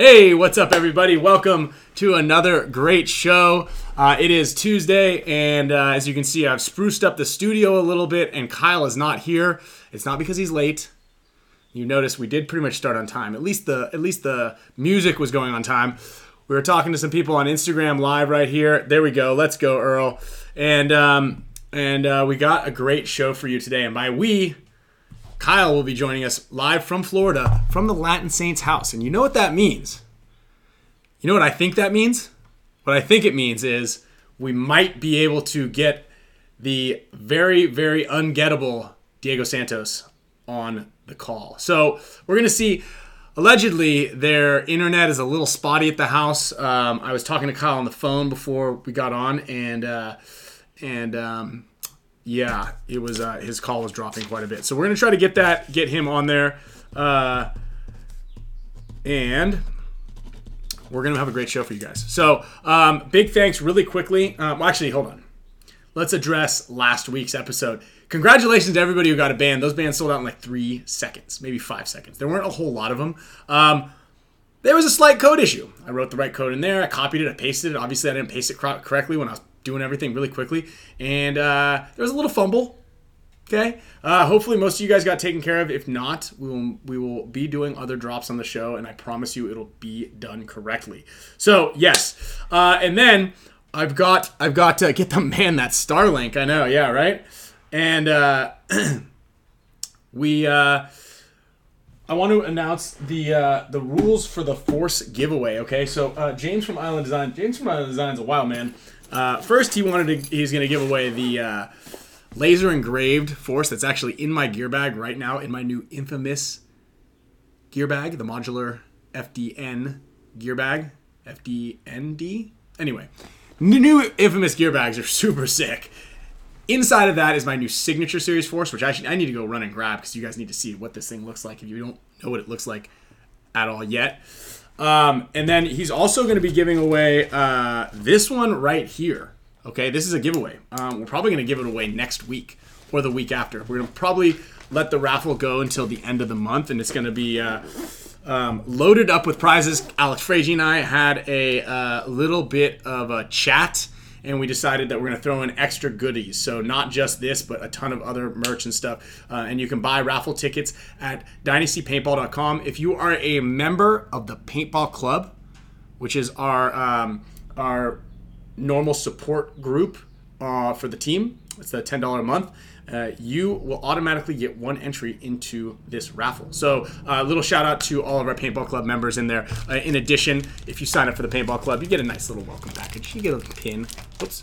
Hey, what's up, everybody? Welcome to another great show. Uh, it is Tuesday, and uh, as you can see, I've spruced up the studio a little bit, and Kyle is not here. It's not because he's late. You notice we did pretty much start on time. At least the at least the music was going on time. We were talking to some people on Instagram live right here. There we go. Let's go, Earl. And um, and uh, we got a great show for you today. And by we, Kyle will be joining us live from Florida from the Latin Saints house. And you know what that means? You know what I think that means? What I think it means is we might be able to get the very, very ungettable Diego Santos on the call. So we're going to see. Allegedly, their internet is a little spotty at the house. Um, I was talking to Kyle on the phone before we got on, and uh, and um, yeah, it was uh, his call was dropping quite a bit. So we're gonna try to get that, get him on there, uh, and we're gonna have a great show for you guys. So um, big thanks, really quickly. Um, well, actually, hold on. Let's address last week's episode. Congratulations to everybody who got a band. Those bands sold out in like three seconds, maybe five seconds. There weren't a whole lot of them. Um, there was a slight code issue. I wrote the right code in there. I copied it. I pasted it. Obviously, I didn't paste it cor- correctly when I was doing everything really quickly, and uh, there was a little fumble. Okay. Uh, hopefully, most of you guys got taken care of. If not, we will we will be doing other drops on the show, and I promise you, it'll be done correctly. So yes, uh, and then I've got I've got to get the man that Starlink. I know. Yeah. Right. And uh, we. Uh, I want to announce the uh, the rules for the Force giveaway. Okay, so uh, James from Island Design. James from Island Design is a wild man. Uh, first, he wanted to. He's going to give away the uh, laser engraved Force that's actually in my gear bag right now in my new infamous gear bag, the modular FDN gear bag, FDND. Anyway, new infamous gear bags are super sick. Inside of that is my new signature series force, which actually I need to go run and grab because you guys need to see what this thing looks like if you don't know what it looks like at all yet. Um, and then he's also going to be giving away uh, this one right here. Okay, this is a giveaway. Um, we're probably going to give it away next week or the week after. We're going to probably let the raffle go until the end of the month, and it's going to be uh, um, loaded up with prizes. Alex Frazier and I had a uh, little bit of a chat and we decided that we're going to throw in extra goodies. So not just this, but a ton of other merch and stuff. Uh, and you can buy raffle tickets at dynastypaintball.com. If you are a member of the Paintball Club, which is our um, our normal support group uh, for the team, it's the ten dollar a month. Uh, you will automatically get one entry into this raffle. So, a uh, little shout out to all of our Paintball Club members in there. Uh, in addition, if you sign up for the Paintball Club, you get a nice little welcome package. You get a pin. Whoops.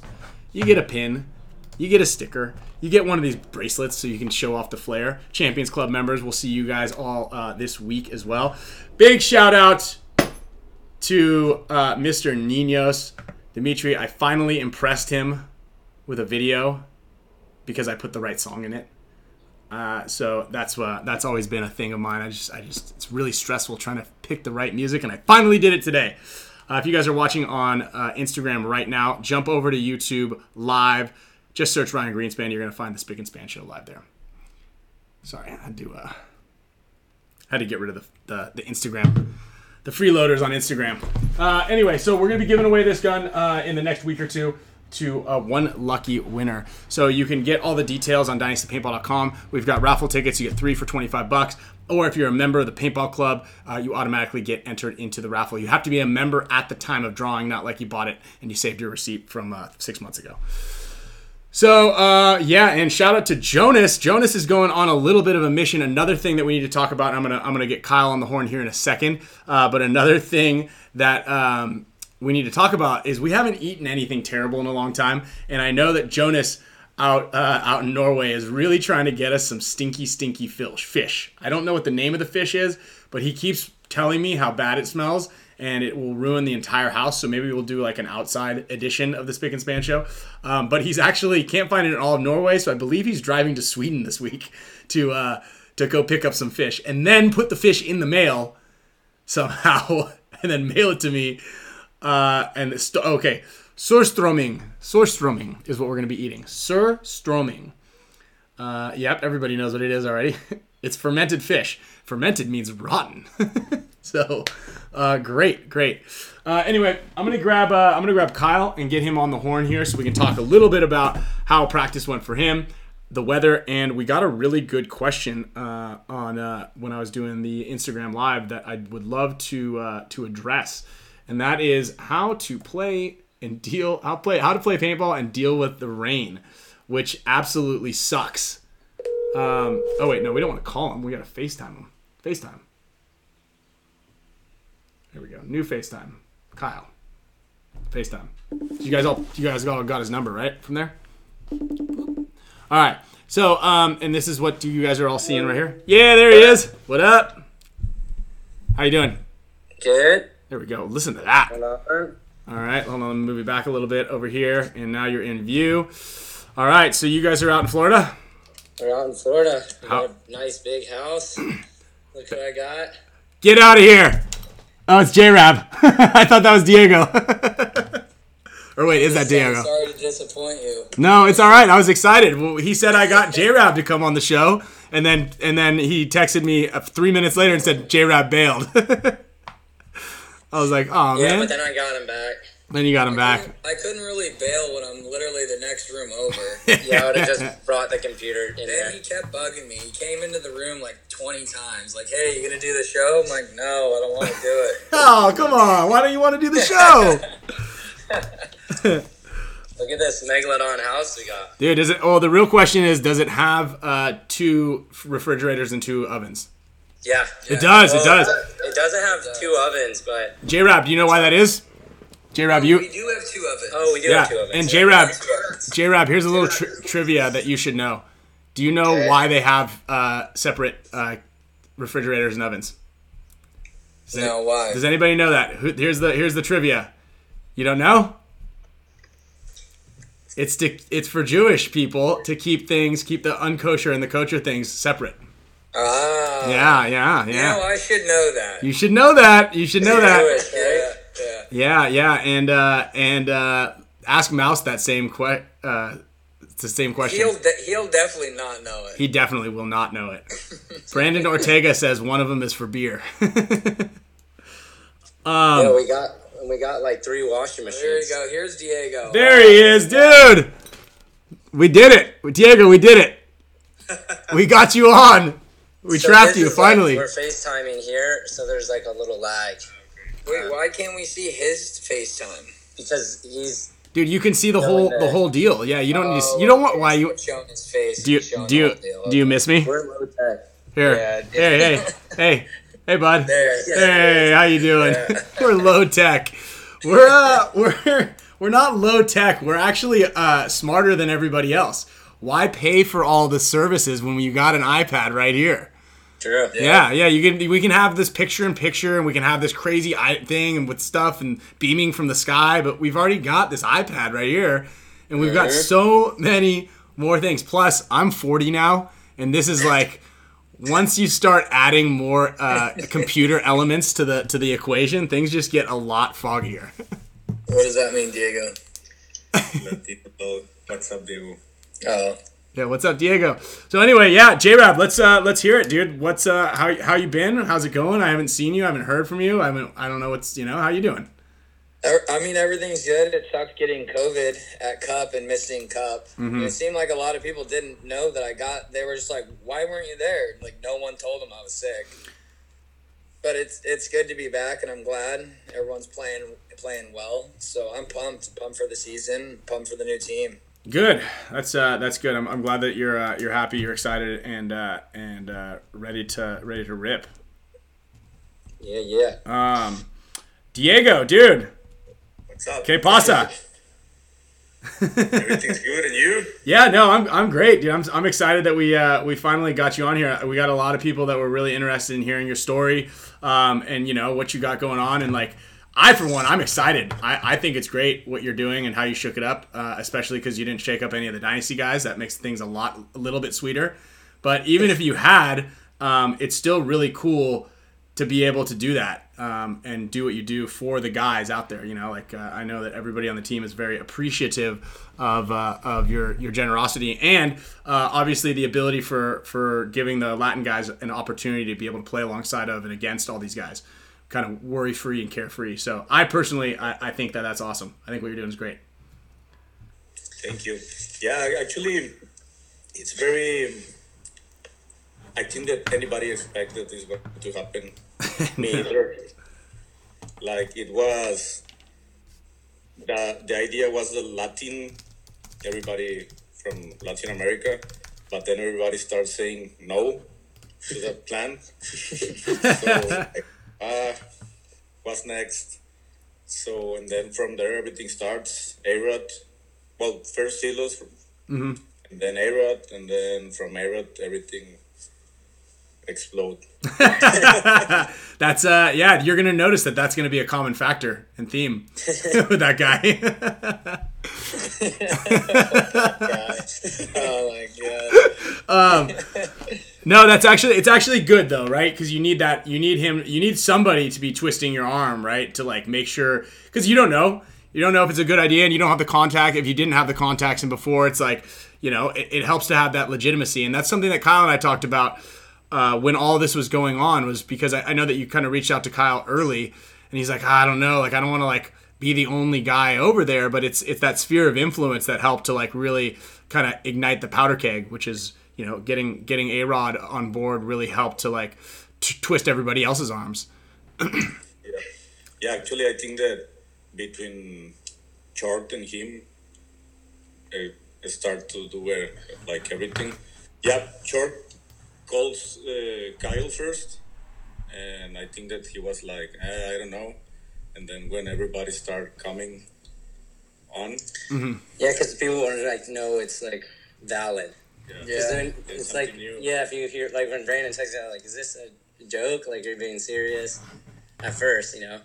You get a pin. You get a sticker. You get one of these bracelets so you can show off the flair. Champions Club members, we'll see you guys all uh, this week as well. Big shout out to uh, Mr. Ninos. Dimitri, I finally impressed him with a video because I put the right song in it. Uh, so that's uh, that's always been a thing of mine. I just I just it's really stressful trying to pick the right music, and I finally did it today. Uh, if you guys are watching on uh, Instagram right now, jump over to YouTube live. Just search Ryan Greenspan. You're gonna find the Spick and Span show live there. Sorry, I had to uh, had to get rid of the the, the Instagram the freeloaders on Instagram. Uh, anyway, so we're gonna be giving away this gun in the next week or two to uh, one lucky winner. So you can get all the details on dynastypaintball.com. We've got raffle tickets. You get three for 25 bucks. Or if you're a member of the paintball club, uh, you automatically get entered into the raffle. You have to be a member at the time of drawing, not like you bought it and you saved your receipt from uh, six months ago. So uh, yeah, and shout out to Jonas. Jonas is going on a little bit of a mission. Another thing that we need to talk about. I'm gonna I'm gonna get Kyle on the horn here in a second. Uh, but another thing that um, we need to talk about is we haven't eaten anything terrible in a long time, and I know that Jonas out uh, out in Norway is really trying to get us some stinky, stinky fish. Fish. I don't know what the name of the fish is, but he keeps telling me how bad it smells, and it will ruin the entire house. So maybe we'll do like an outside edition of the Spick and Span show. Um, but he's actually can't find it in all of Norway, so I believe he's driving to Sweden this week to uh, to go pick up some fish, and then put the fish in the mail somehow, and then mail it to me uh, and st- okay, surströmming. Surströmming is what we're going to be eating. Surströmming. Uh, yep, everybody knows what it is already. It's fermented fish. Fermented means rotten. so, uh, great, great. Uh, anyway, I'm gonna grab uh, I'm gonna grab Kyle and get him on the horn here so we can talk a little bit about how practice went for him, the weather, and we got a really good question uh, on uh, when I was doing the Instagram live that I would love to uh, to address, and that is how to play and deal how play how to play paintball and deal with the rain, which absolutely sucks. Um, oh wait, no, we don't want to call him. We gotta FaceTime him. FaceTime. Here we go. New FaceTime. Kyle. FaceTime. You guys all you guys all got his number, right? From there? All right. So, um, and this is what you guys are all seeing right here. Yeah, there he is. What up? How you doing? Good. There we go. Listen to that. All right, hold on. Let me move you back a little bit over here, and now you're in view. All right, so you guys are out in Florida. We're out in Florida. We How- nice big house. Look what I got. Get out of here. Oh, it's J Rab. I thought that was Diego. or wait, is that Diego? sorry to disappoint you. No, it's all right. I was excited. Well, he said I got J Rab to come on the show, and then and then he texted me uh, three minutes later and said J Rab bailed. I was like, oh Yeah, man. but then I got him back. then you got him back. I couldn't really bail when I'm literally the next room over. yeah, I would have just brought the computer in there. Then he kept bugging me. He came into the room like 20 times. Like, hey, you gonna do the show? I'm like, no, I don't want to do it. Oh, come on. Why don't you want to do the show? Look at this megalodon house we got. Dude, does it? Oh, the real question is, does it have uh, two refrigerators and two ovens? Yeah, It does. It does. It doesn't have two ovens, but J Rab, do you know why that is? J Rab, you. We do have two ovens. Oh, we do Yeah, have two ovens. and J Rab, Two ovens. J Rab, here's a little tri- trivia that you should know. Do you know Okay. why they have uh, separate uh, refrigerators and ovens? Does No, any- why? Does anybody know that? Who, here's the here's the trivia. You don't know? It's to, it's for Jewish people to keep things keep the unkosher and the kosher things separate. Ah. Yeah, yeah, You yeah. know, I should know that. You should know that. You should know that. Jewish, right? Yeah, Yeah, yeah, and uh, and uh, ask Mouse that same question. uh, it's the same question. He'll de- he'll definitely not know it. He definitely will not know it. Brandon Ortega says one of them is for beer. yeah, we got we got like three washing machines. There you go. Here's Diego. there he is, dude. We did it, Diego. We did it. We got you on. We So trapped you is like- finally. we're FaceTiming here, so there's like a little lag. Wait, why can't we see his FaceTime? Because he's Dude, you can see the whole the there. whole deal. Yeah, you don't need to, you don't want why you showing his face. do you do you deal. do you miss me? We're low tech. Here. Yeah, hey, hey, hey, hey, bud. There. Hey, how you doing? we're low tech. We're uh, we're we're not low tech. We're actually uh, smarter than everybody else. Why pay for all the services when you got an iPad right here? True. Yeah, yeah. You can we can have this picture in picture, and we can have this crazy thing and with stuff and beaming from the sky. But we've already got this iPad right here, and we've got so many more things. Plus, I'm 40 now, and this is like once you start adding more uh, computer elements to the to the equation, things just get a lot foggier. What does that mean, Diego? What's up, Diego? Oh, yeah, what's up, Diego? So anyway, yeah, J Rab, let's uh let's hear it, dude. What's uh how how you been? How's it going? I haven't seen you. I haven't heard from you. I haven't. I don't know what's you know how you doing. I mean, everything's good. It sucks getting COVID at Cup and missing Cup. It seemed like a lot of people didn't know that I got. They were just like, "Why weren't you there?" Like no one told them I was sick. But it's it's good to be back, and I'm glad everyone's playing playing well. So I'm pumped, pumped for the season, pumped for the new team. Good. That's uh, that's good. I'm, I'm glad that you're uh, you're happy, you're excited, and uh, and uh, ready to ready to rip. Yeah, yeah. Um, Diego, dude. What's up? Que pasa? Everything's good, and you? Yeah, no, I'm, I'm great, dude. I'm, I'm excited that we uh, we finally got you on here. We got a lot of people that were really interested in hearing your story, um, and you know what you got going on, and like I for one, I'm excited. I, I think it's great what you're doing and how you shook it up, uh, especially because you didn't shake up any of the dynasty guys. That makes things a lot a little bit sweeter. But even if you had, um, it's still really cool to be able to do that um, and do what you do for the guys out there. You know, like uh, I know that everybody on the team is very appreciative of uh, of your your generosity and uh, obviously the ability for for giving the Latin guys an opportunity to be able to play alongside of and against all these guys, kind of worry free and carefree. So I personally I, I think that that's awesome. I think what you're doing is great. Thank you. Yeah, actually, it's very. I think that anybody expected this to happen. Me either. Like it was. The the idea was the Latin, everybody from Latin America, but then everybody started saying no to the plan. so, uh, what's next? So and then from there everything starts. A-Rod, well first Silos, and then A-Rod, and then from A-Rod everything explode. That's uh yeah, you're gonna notice that that's gonna be a common factor and theme with that guy. oh my god. Um, no, that's actually it's actually good though, right? Because you need that you need him you need somebody to be twisting your arm, right? To like make sure because you don't know you don't know if it's a good idea and you don't have the contact. If you didn't have the contacts and before, it's like you know it, it helps to have that legitimacy, and that's something that Kyle and I talked about uh, when all this was going on was because I, I know that you kind of reached out to Kyle early, and he's like, "Ah, I don't know, like I don't want to like be the only guy over there, but it's it's that sphere of influence that helped to like really kind of ignite the powder keg, which is you know getting getting A-Rod on board really helped to like t- twist everybody else's arms. Yeah, yeah, actually, I think that between Chart and him, uh, start to do uh, like everything. Yeah, Chart calls uh, Kyle first, and I think that he was like, eh, I don't know. And then when everybody started coming on, Yeah, because people want to like know it's like valid. yeah, Because then It's it's like, new. yeah, if you hear like when Brandon texts out, like, is this a joke? Like, you're being serious at first, you know?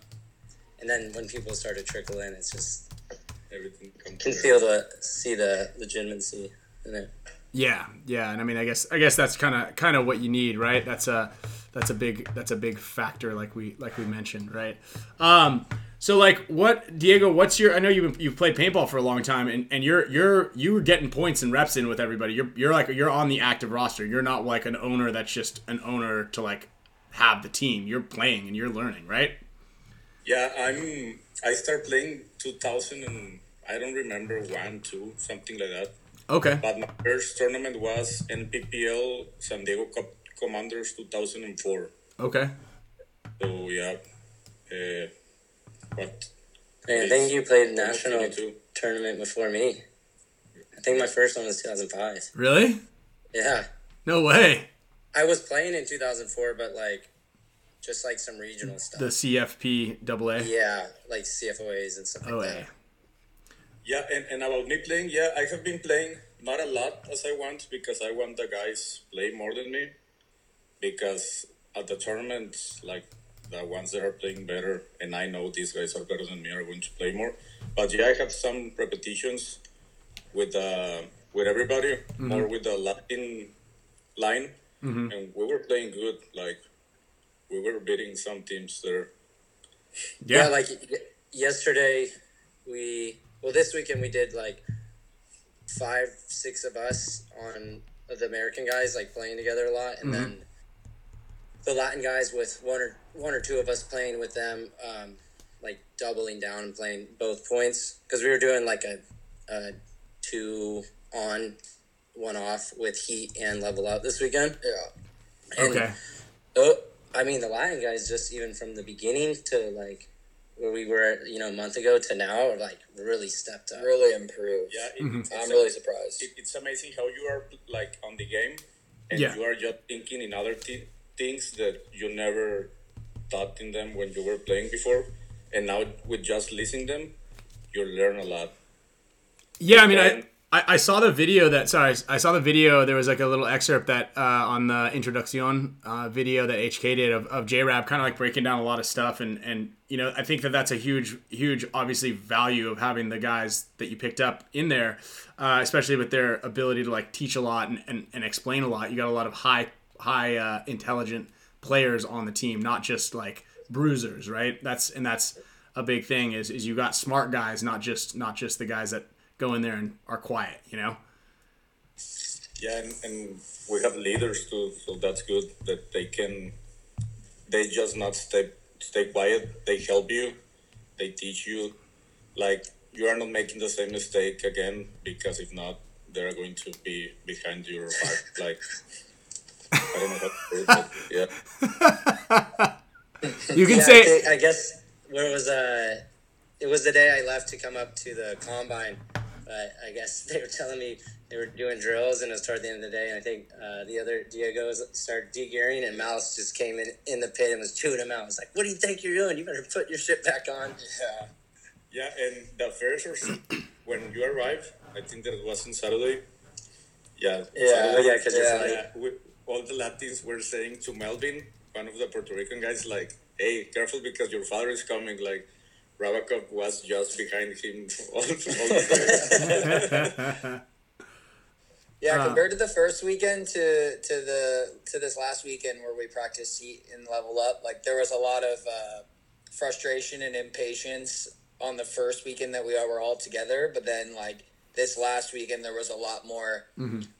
And then when people start to trickle in, it's just everything can feel the see the legitimacy in it. Yeah, yeah, and I mean, I guess I guess that's kind of kind of what you need, right? That's a that's a big that's a big factor, like we like we mentioned, right? Um, so like, what Diego? What's your? I know you've you've played paintball for a long time, and, and you're you're you were getting points and reps in with everybody. You're you're like you're on the active roster. You're not like an owner that's just an owner to like have the team. You're playing and you're learning, right? Yeah, I'm. I start playing 2000 and I don't remember one, two, something like that. Okay. But my first tournament was NPPL San Diego Cup Commanders 2004. Okay. So yeah, uh, what? Hey, I think you played national tournament before me. I think my first one was 2005. Really? Yeah. No way. I was playing in 2004, but like, just like some regional stuff. The CFP AA. Yeah, like CFOAs and stuff like OA. that. Yeah, and, and about me playing, yeah, I have been playing not a lot as I want because I want the guys play more than me. Because at the tournament, like the ones that are playing better, and I know these guys are better than me, are going to play more. But yeah, I have some repetitions with uh, with everybody, more with the Latin line, and we were playing good. Like we were beating some teams there. Yeah, like y- yesterday, we well this weekend we did like five, six of us on the American guys like playing together a lot, and then the Latin guys with one or one or two of us playing with them, um, like doubling down and playing both points because we were doing like a, a two on, one off with heat and level up this weekend. Yeah. And Okay. Oh, I mean, the Latin guys just even from the beginning to like where we were, you know, a month ago to now, like really stepped up. really improved. Yeah, it, Mm-hmm. it's I'm a- really surprised. it, it's amazing how you are like on the game and Yeah. you are just thinking in other thi- things that you never thought in them when you were playing before and now with just listening them you learn a lot Yeah, I mean, And- I I I saw the video that sorry, I saw the video. There was like a little excerpt that uh, on the introduction uh, video that HK did of, of J Rab, kind of like breaking down a lot of stuff, and and you know I think that that's a huge huge obviously value of having the guys that you picked up in there, uh, especially with their ability to like teach a lot and, and, and explain a lot. You got a lot of high high uh, intelligent players on the team, not just like bruisers, right? That's and that's a big thing is is you got smart guys, not just not just the guys that go in there and are quiet, you know. Yeah, and, and we have leaders too, so that's good that they can. They just not stay stay quiet. They help you. They teach you, like you are not making the same mistake again because if not, they're going to be behind your back. like I don't know how to put it, but yeah. You can Yeah, I, say think, I guess where was uh, it was the day I left to come up to the combine. But I guess they were telling me they were doing drills, and it was toward the end of the day. And I think uh, the other Diego's started de-gearing, and Mouse just came in in the pit and was chewing him out. I was like, "What do you think you're doing? You better put your shit back on." Yeah. Yeah, and the first or when you arrived, I think that it was on Saturday. Yeah. Yeah, Saturday, yeah, 'cause it's Yeah. like all the Latins were saying to Melvin, one of the Puerto Rican guys, like, "Hey, careful because your father is coming." Like, Rabakov was just behind him all, all the. Yeah, Uh, compared to the first weekend to to the to this last weekend where we practiced heat and level up, like there was a lot of uh, frustration and impatience on the first weekend that we all were all together, but then like this last weekend there was a lot more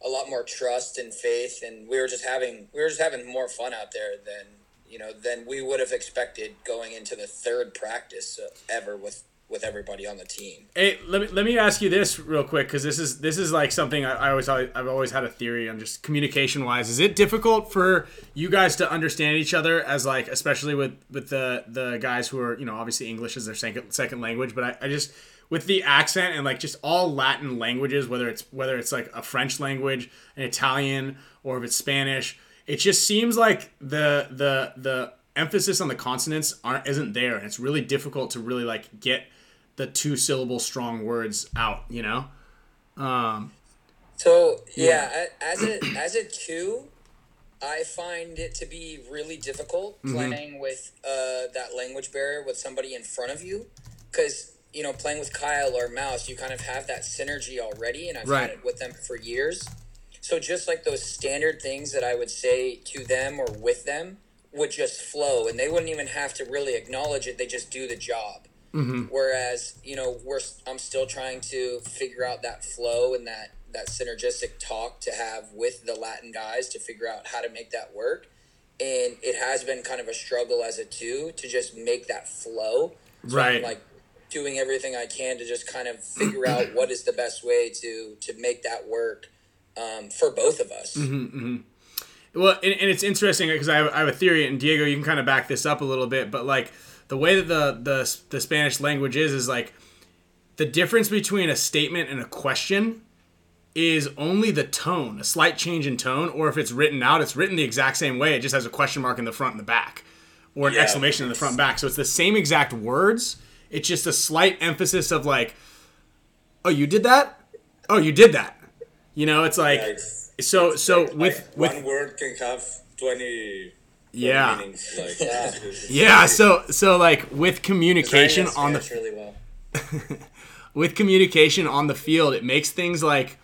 a lot more trust and faith and we were just having we were just having more fun out there than you know than we would have expected going into the third practice ever with with everybody on the team. Hey, let me let me ask you this real quick because this is this is like something I, I always I've always had a theory on just communication wise. Is it difficult for you guys to understand each other as like especially with with the the guys who are you know obviously English is their second second language, but I, I just with the accent and like just all Latin languages, whether it's whether it's like a French language, an Italian, or if it's Spanish, it just seems like the the the emphasis on the consonants aren't isn't there, and it's really difficult to really like get the two syllable strong words out, you know? Um, So yeah, a- as a as a two, I find it to be really difficult playing with uh, that language barrier with somebody in front of you, because you know playing with Kyle or Mouse, you kind of have that synergy already, and I've Right. had it with them for years. So just like those standard things that I would say to them or with them would just flow, and they wouldn't even have to really acknowledge it; they just do the job. Mm-hmm. Whereas, you know, we're I'm still trying to figure out that flow and that that synergistic talk to have with the Latin guys to figure out how to make that work. And it has been kind of a struggle as a two to just make that flow. So Right. I'm like doing everything I can to just kind of figure out what is the best way to to make that work um, for both of us. Well, and, and it's interesting because I, have- I have a theory, and Diego, you can kind of back this up a little bit. But like the way that the the the Spanish language is, is like the difference between a statement and a question is only the tone, a slight change in tone, or if it's written out, it's written the exact same way. It just has a question mark in the front and the back, or an Yeah, exclamation in the front and back. So it's the same exact words. It's just a slight emphasis of like, oh, you did that. Oh, you did that. You know, it's like Yeah, it's- so so Like, with with one word can have 20, 20 Yeah. meanings. Like, Yeah. it's- it's- Yeah, so so like with communication on the really well. with communication on the field, it makes things like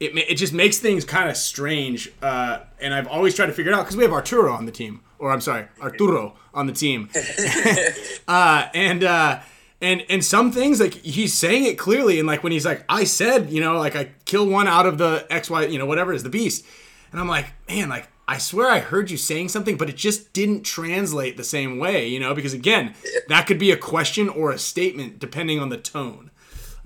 it it just makes things kind of strange. Uh, and I've always tried to figure it out because we have Arturo on the team, or I'm sorry, Arturo on the team, uh, and uh, and and some things like he's saying it clearly, and like when he's like, I said, you know, like I kill one out of the X Y, you know, whatever is the beast, and I'm like, man, like. I swear I heard you saying something, but it just didn't translate the same way, you know, because again, that could be a question or a statement depending on the tone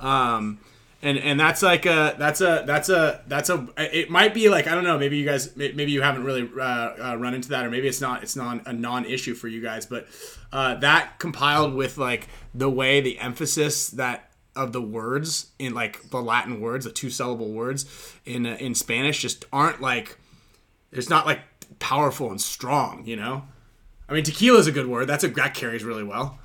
um and and that's like a that's a that's a that's a it might be like i don't know maybe you guys maybe you haven't really uh, uh, run into that or maybe it's not it's not a non-issue for you guys but uh, that compiled with like the way the emphasis that of the words in like the latin words the two syllable words in uh, in spanish just aren't like it's not like powerful and strong you know i mean tequila is a good word that's a that carries really well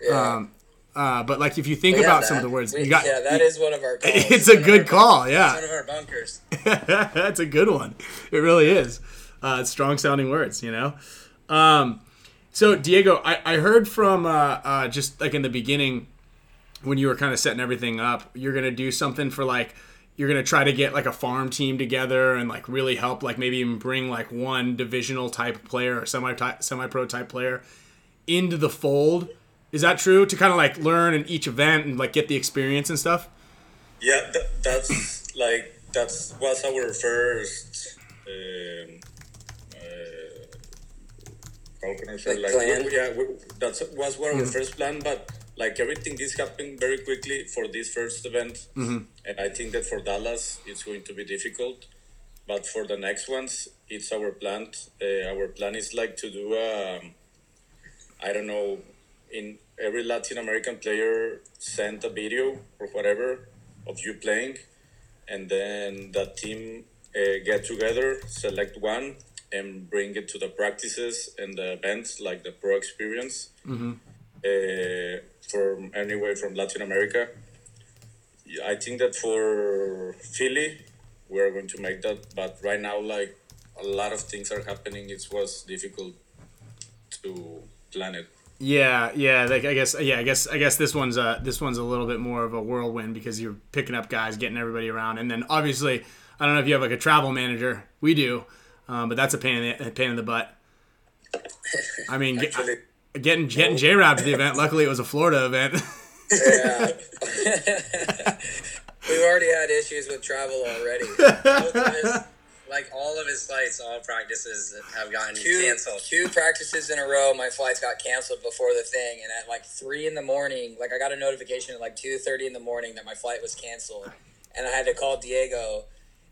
Yeah. um uh, but like if you think about some of the words We- you got yeah, that is one of our calls. it's a One of good call, One yeah. of our bunkers. That's a good one. It really is. Uh, strong sounding words, you know. Um, so Diego, I, I heard from uh, uh, just like in the beginning when you were kind of setting everything up, you're gonna do something for like you're gonna try to get like a farm team together and like really help, like maybe even bring like one divisional type player or semi semi pro type player into the fold. Is that true? To kind of like learn in each event and like get the experience and stuff. Yeah, th- that's like that's was our first. Um, uh, how can I say Like like, plan? we- yeah, we, that's was our first plan, but like everything this happened very quickly for this first event, and I think that for Dallas it's going to be difficult, but for the next ones it's our plan. Uh, our plan is like to do um, I don't know, in every Latin American player sent a video or whatever of you playing, and then the team uh, get together, select one, and bring it to the practices and the events like the pro experience uh, from anywhere from Latin America. I think that for Philly, we're going to make that, but right now, like a lot of things are happening, it was difficult to plan it. Yeah, yeah. Like I guess, yeah. I guess, I guess this one's a this one's a little bit more of a whirlwind because you're picking up guys, getting everybody around, and then obviously, I don't know if you have like a travel manager. We do, um, but that's a pain in the a pain in the butt. I mean, get, getting getting J Rab to the event. Luckily, it was a Florida event. Yeah. We've already had issues with travel already. Both of his, like all of his flights, all practices have gotten Two, canceled. two practices in a row, my flights got canceled before the thing, and at like three in the morning, like I got a notification at like two thirty in the morning that my flight was canceled, and I had to call Diego,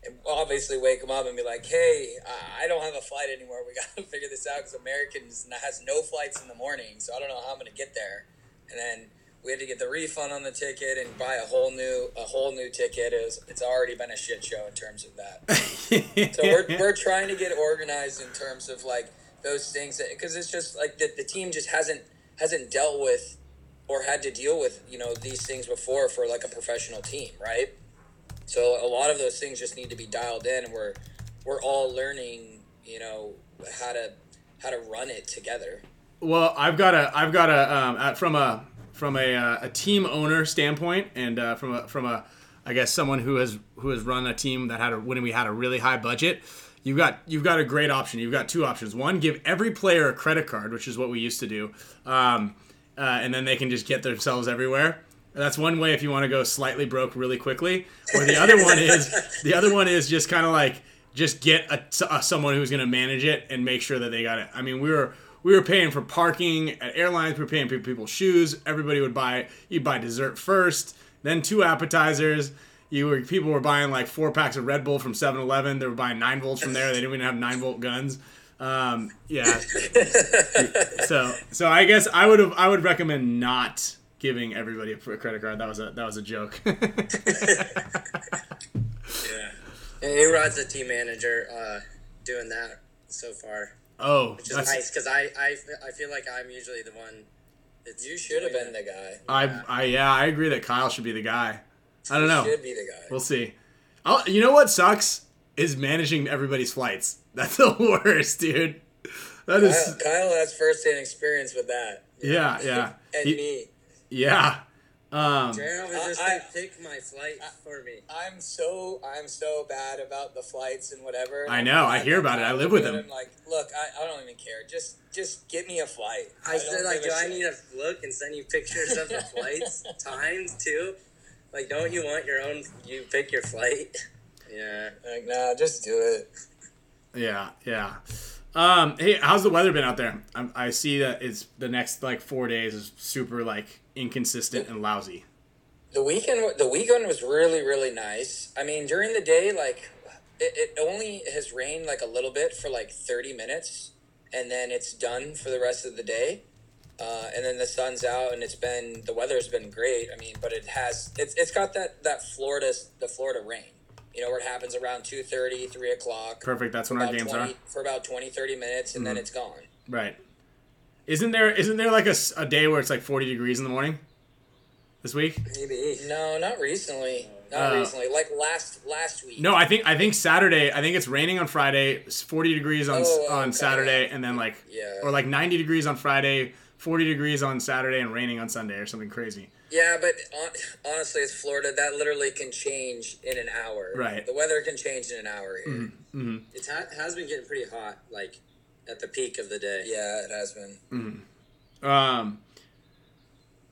and obviously wake him up and be like, "Hey, I- I don't have a flight anymore. We got to figure this out because Americans has no flights in the morning, so I don't know how I'm gonna get there." And then we had to get the refund on the ticket and buy a whole new a whole new ticket. It was, it's already been a shit show in terms of that. So we're, we're trying to get organized in terms of like those things because it's just like the, the team just hasn't hasn't dealt with or had to deal with you know these things before for like a professional team, right? So a lot of those things just need to be dialed in, and we're we're all learning, you know, how to how to run it together. Well, I've got a, I've got a, um, from a, from a, uh, a team owner standpoint, and uh, from a, from a, I guess someone who has, who has run a team that had a, when we had a really high budget. You've got, you've got a great option. You've got two options. One, give every player a credit card, which is what we used to do, um, uh, and then they can just get themselves everywhere. That's one way if you want to go slightly broke really quickly. Or the other one is, the other one is just kind of like just get a, a- someone who's going to manage it and make sure that they got it. I mean, we were we were paying for parking at airlines. We were paying for people's shoes. Everybody would buy you buy dessert first, then two appetizers. You were people were buying like four packs of Red Bull from 7-Eleven. They were buying nine volts from there. They didn't even have nine volt guns. Um, yeah. so so I guess I would have I would recommend not giving everybody a credit card. That was a that was a joke. yeah. And A-Rod's the team manager uh, doing that so far, oh, which is that's, nice because I, I, I feel like I'm usually the one. That's You should have been the guy. I I yeah I agree that Kyle should be the guy. I don't know. Should be the guy. We'll see. I'll, you know what sucks is managing everybody's flights. That's the worst, dude. That Kyle, is Kyle has first-hand experience with that. yeah yeah And He- me. yeah. Um, Jared was just I- like, pick my flight for me. I'm so I'm so bad about the flights and whatever. I know, I hear about it. I live with him. I'm like, look, I, I don't even care. Just just get me a flight. I don't said, like, do a I shit. need to look and send you pictures of the flights, times too? Like, don't you want your own? You pick your flight. Yeah. Like, nah, just do it. yeah yeah. Um, hey, how's the weather been out there? I, I see that it's the next like four days is super like inconsistent and lousy. The weekend the weekend was really really nice. I mean, during the day, like it, it only has rained like a little bit for like thirty minutes, and then it's done for the rest of the day. Uh, and then the sun's out, and it's been the weather's been great. I mean, but it has it's it's got that that Florida the Florida rain. You know, where it happens around 2.30, 3 o'clock. Perfect. That's when our games 20, are. for about 20, 30 minutes, and then it's gone. Right. Isn't there isn't there like a, a day where it's like 40 degrees in the morning? This week? Maybe. No, not recently. Not Uh, recently. Like last last week. No, I think I think Saturday. I think it's raining on Friday, it's 40 degrees on Oh, on okay. Saturday, and then like Yeah. or like 90 degrees on Friday, 40 degrees on Saturday, and raining on Sunday or something crazy. Yeah, but hon- honestly, it's Florida. That literally can change in an hour. Right. The weather can change in an hour here. It ha- has been getting pretty hot, like at the peak of the day. Yeah, it has been. Um,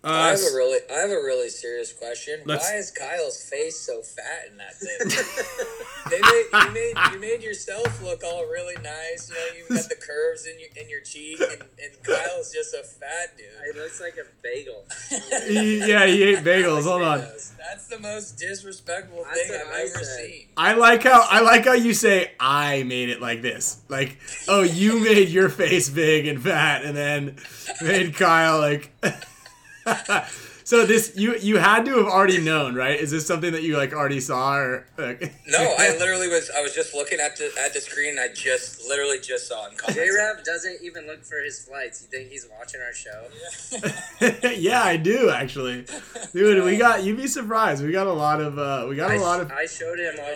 uh, I have a really, I have a really serious question. Why is Kyle's face so fat in that thing? they made, you made you made yourself look all really nice. You know, you've got the curves in your in your cheek, and, and Kyle's just a fat dude. He looks like a bagel. yeah, he ate bagels. Hold on. That's the most disrespectful That's thing I've I ever said. seen. I like how I like how you say I made it like this. Like, oh, you made your face big and fat, and then made Kyle like. so this you you had to have already known, right? Is this something that you like already saw or? Like, No, I literally was. I was just looking at the at the screen. And I just literally just saw it in comments. J Rab doesn't even look for his flights. You think he's watching our show? yeah, I do actually, dude. We got you'd be surprised. We got a lot of uh, we got I, a lot of I showed him all.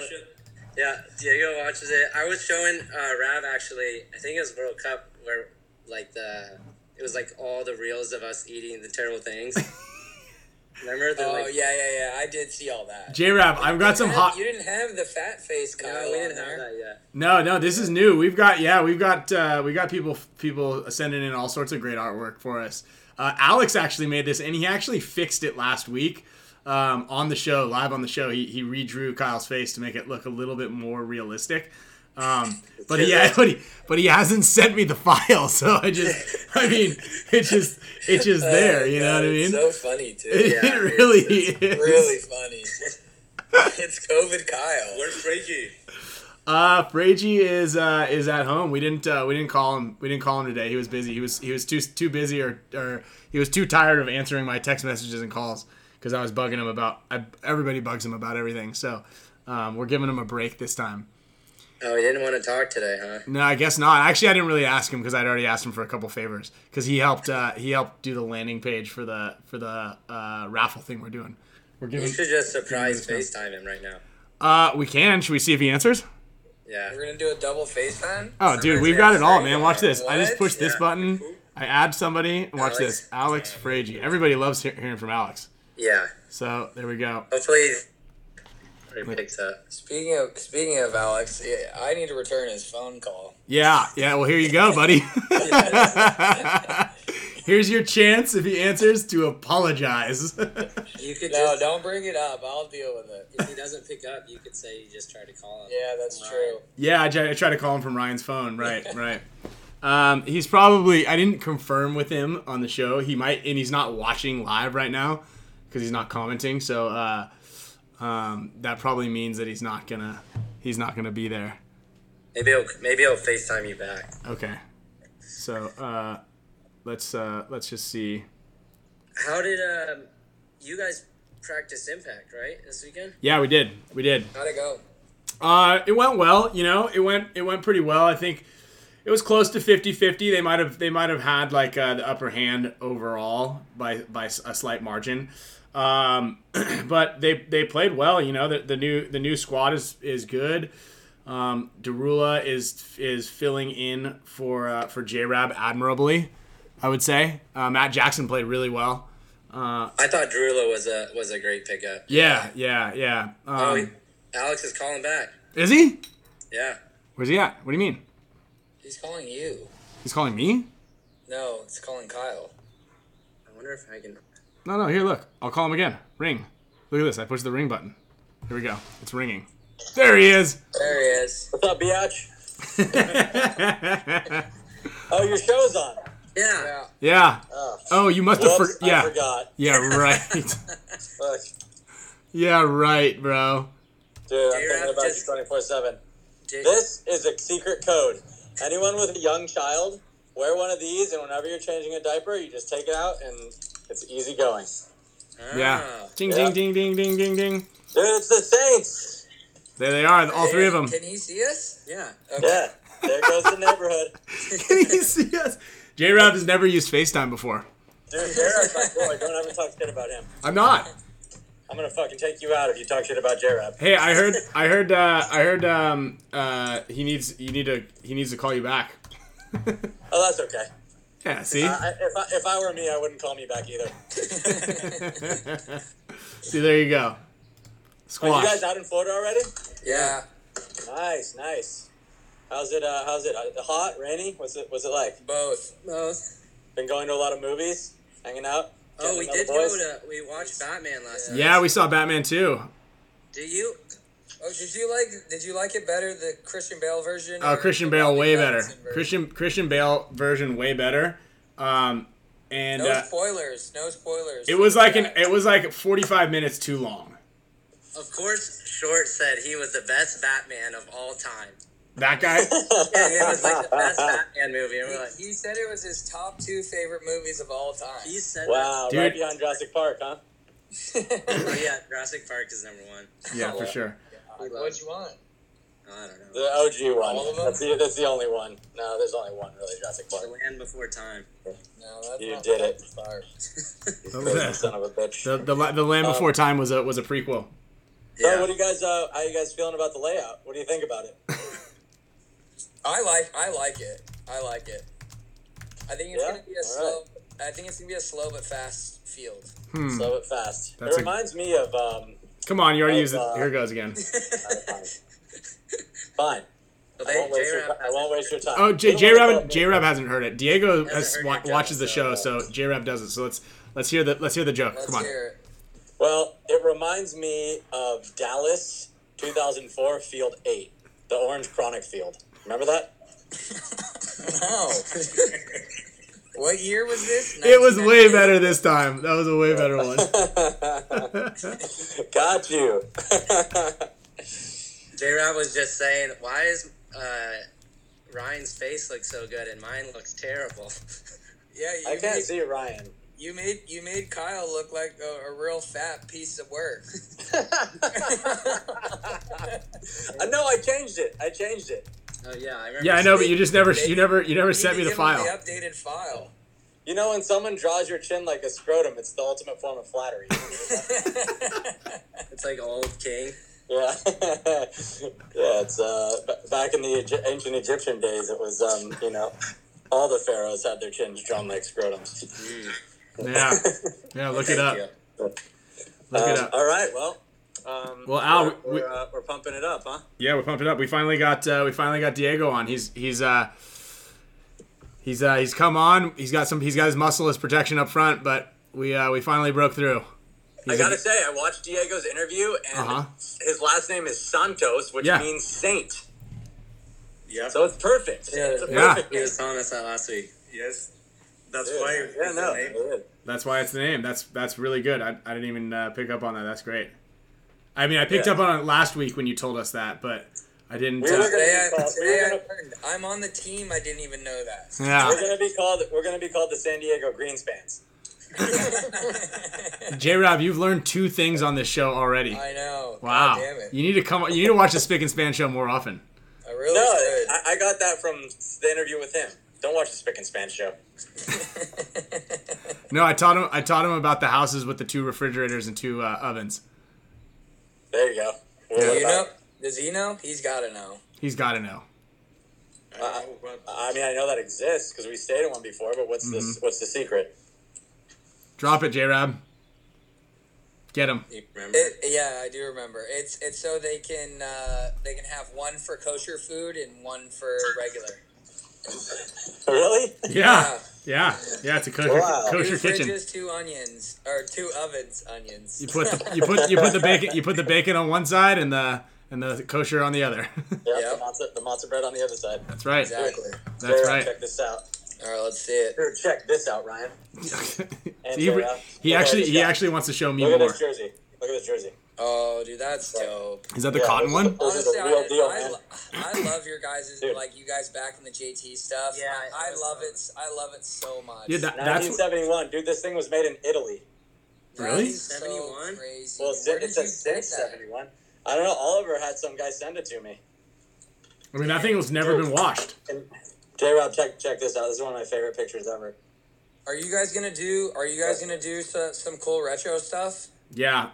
Yeah, Diego watches it. I was showing uh, Rav actually. I think it was World Cup where like the it was like all the reels of us eating the terrible things. Remember the Oh like, yeah, yeah, yeah. I did see all that. J Rab. I've got some You hot. You didn't have the fat face Kyle. No, we didn't have there. that yet. No, no, this is new. We've got yeah, we've got uh, we got people people sending in all sorts of great artwork for us. Uh, Alex actually made this, and he actually fixed it last week um, on the show, live on the show. He, he redrew Kyle's face to make it look a little bit more realistic. Um, but he, but he but he hasn't sent me the file, so I just I mean it's just it's just there, you know what I mean? It's so funny too. it Yeah, really is. really funny. it's COVID Kyle. Where's Reggie? Uh, Fragi is uh, is at home. We didn't uh, we didn't call him. We didn't call him today. He was busy. He was he was too too busy or or he was too tired of answering my text messages and calls because I was bugging him about. I, everybody bugs him about everything. So um, we're giving him a break this time. Oh, he didn't want to talk today, huh? No, I guess not. Actually, I didn't really ask him because I'd already asked him for a couple favors because he helped uh, he helped do the landing page for the for the uh, raffle thing we're doing. We're giving. You giving. should just surprise Yeah. FaceTime him right now. Uh, we can. Should we see if he answers? Yeah. We're gonna do a double FaceTime. Oh, dude, we've got it all, man. Watch this. I just What? push this Yeah. button. I add somebody. Watch Alex. this. Alex Fragi. Everybody loves he- hearing from Alex. Yeah. So there we go. Hopefully, he picks up. Speaking of speaking of Alex, I need to return his phone call. Yeah, yeah. Well, here you go, buddy. Here's your chance if he answers to apologize. You could No, just, don't bring it up. I'll deal with it. if he doesn't pick up, you could say you just tried to call him. Yeah, that's Right. true. yeah, I tried, I tried to call him from Ryan's phone. Right, right. Um, he's probably. I didn't confirm with him on the show. He might, and he's not watching live right now because he's not commenting. So uh, um, that probably means that he's not gonna. He's not gonna be there. Maybe he'll maybe he'll FaceTime you back. Okay. So uh, let's uh, let's just see. How did um, you guys practice Impact right this weekend? Yeah, we did. We did. How'd it go? Uh, it went well. You know, it went it went pretty well. I think it was close to 50-50. They might have they might have had like uh, the upper hand overall by by a slight margin. Um, but they they played well. You know, the, the new the new squad is is good. Um, Darula is is filling in for uh, for J Rab admirably. I would say uh, Matt Jackson played really well. Uh, I thought Drula was a was a great pickup. yeah, yeah, yeah. Oh, Um, he, Alex is calling back. is he? Yeah. Where's he at? What do you mean? He's calling you. He's calling me? No, it's calling Kyle. I wonder if I can. No, no, here, look. I'll call him again. Ring. Look at this. I pushed the ring button. Here we go. It's ringing. There he is. There he is. What's up, biatch? Oh, your show's on. Yeah. Yeah. Oh, Oh, you must have. whoops, For- yeah. I forgot. Yeah, right. Yeah, right, bro. dude, I'm J-Rab thinking about just- you 24 7. This is a secret code. Anyone with a young child, wear one of these, and whenever you're changing a diaper, you just take it out, and it's easy going. Yeah. Ah. Ding, Yeah. ding, ding, ding, ding, ding, ding. Dude, it's the Saints. There they are, all three of them. Can he see us? Yeah. Okay. Yeah, there goes the neighborhood. Can you see us? J Rab has never used FaceTime before. Dude, J-Rab's my boy. Don't ever talk shit about him. I'm not. I'm gonna fucking take you out if you talk shit about J-Rab. Hey, I heard, I heard, uh, I heard, um, uh, he needs, you need to, he needs to call you back. Oh, that's okay. Yeah, see? Uh, I, if, I, if I were me, I wouldn't call me back either. see, there you go. Are you guys out in Florida already? Yeah. Nice, nice. How's it? Uh, how's it? Uh, hot, rainy? What's it? What's it like? Both. Both. Been going to a lot of movies, hanging out. Oh, we did to go know the boys. to. We watched Batman last night. Yeah, we saw Batman too. Do you? Oh, did you like? Did you like it better, the Christian Bale version? Oh, or Christian Bale Robert way better. Version? Christian Christian Bale version way better. Um, and No uh, spoilers. No spoilers. it was like an it was like 45 minutes too long. Of course, Short said he was the best Batman of all time. That guy. Yeah, it was like the best Batman movie. And we're like, He said it was his top two favorite movies of all time. he said Wow, Dude. right behind Jurassic Park, huh? Oh yeah, Jurassic Park is number one. yeah, for sure. What'd you want? I don't know. The OG one. All of them? That's the, that's the only one. No, there's only one really, Jurassic Park. The Land Before Time. No, that's You not did it. Sorry. Son of a bitch. The the, the Land Before Time was a was a prequel. So, what do you guys? Uh, how you guys feeling about the layout? What do you think about it? I like. I like it. I like it. I think it's Yeah? gonna be a All slow. I think it's gonna be a slow but fast field. Hmm. Slow but fast. That's it a- reminds me of. Um, Come on, you already Of, used it. uh, Here it goes again. fine. fine. Well, I won't, waste your, I won't waste your time. Oh, J You J don't wanna Rab tell J me. Hasn't heard it. Diego Hasn't has, heard wa- joke, watches the so- show, so J Rab does it. So let's let's hear the let's hear the joke. Let's Come on. hear it. Well, it reminds me of Dallas 2004 Field 8, the Orange Chronic Field. Remember that? No. What year was this? It was way better this time. That was a way better one. Got you. J Rab was just saying, why is uh, Ryan's face look so good and mine looks terrible? Yeah, you I can't made, see Ryan. you made you made Kyle look like a, a real fat piece of work. Uh, no, I changed it. I changed it. Oh yeah, I remember. Yeah, I know, but you just never you never you never sent me the to give him file. The updated file. You know, when someone draws your chin like a scrotum, it's the ultimate form of flattery. It's like old king. yeah, yeah. It's uh, b- back in the ancient Egyptian days. It was, um, you know, all the pharaohs had their chins drawn like scrotums. Yeah, yeah. Look it up. you. Look Um, it up. All right. Well. Um, Well, Al, we're, we- we're, uh, we're pumping it up, huh? Yeah, we pumped it up. We finally got uh, we finally got Diego on. He's he's uh he's uh he's come on. He's got some he's got his muscle his protection up front, but we uh we finally broke through. I gotta say, I watched Diego's interview, and Uh-huh. his last name is Santos, which Yeah. means saint. Yeah. So it's perfect. Yeah. It's a Yeah. perfect He was telling us that last week. Yes. That's Yeah, why. yeah, it's no, the name. That's why it's the name. That's that's really good. I, I didn't even uh, pick up on that. That's great. I mean, I picked Yeah. up on it last week when you told us that, but I didn't. We Uh, were gonna- Today, I, we were gonna, I am on the team. I didn't even know that. yeah, We're gonna be called. We're gonna be called the San Diego Greenspans. J Rab, you've learned two things on this show already. I know. Wow, God damn it. you need to come. You need to watch the Spick and Span show more often. I really No, should. I, I got that from the interview with him. Don't watch the Spick and Span show. No, I taught him. I taught him about the houses with the two refrigerators and two uh, ovens. There you go. Do you know? Does he know? He's got to know. He's got to know. I I mean, I know that exists because we stayed in one before. But what's this? Mm-hmm. What's the secret? Drop it, J Rab. Get him. It, yeah, I do remember. It's it's so they can uh, they can have one for kosher food and one for regular. Really? Yeah, yeah, yeah. It's a kosher, Wow. kosher two kitchen. fridges, two onions, or two ovens, onions. You put the, you put you put the bacon you put the bacon on one side and the and the kosher on the other. Yeah. Yep. The matzah, the matzah bread on the other side. That's right. exactly. That's J-Rab, right. Check this out. All right, let's see it. Dude, check this out, Ryan. he, he uh, actually he actually wants to show me Look at this jersey. Look at this jersey. Oh, dude, that's dope. Is that the Yeah, cotton one? is- This is Honestly, real I, deal, I, I love your guys' like you guys back in the JT stuff. Yeah, I, I love dope. it. I love it so much. Yeah, that, that's 1971, dude. This thing was made in Italy. Really? That is so crazy. Well, Where it did says you get since that? I don't know. Oliver had some guy send it to me. I mean that thing was never been washed. And J Rob, check check this out. This is one of my favorite pictures ever. Are you guys gonna do? Are you guys gonna do so, some cool retro stuff? Yeah,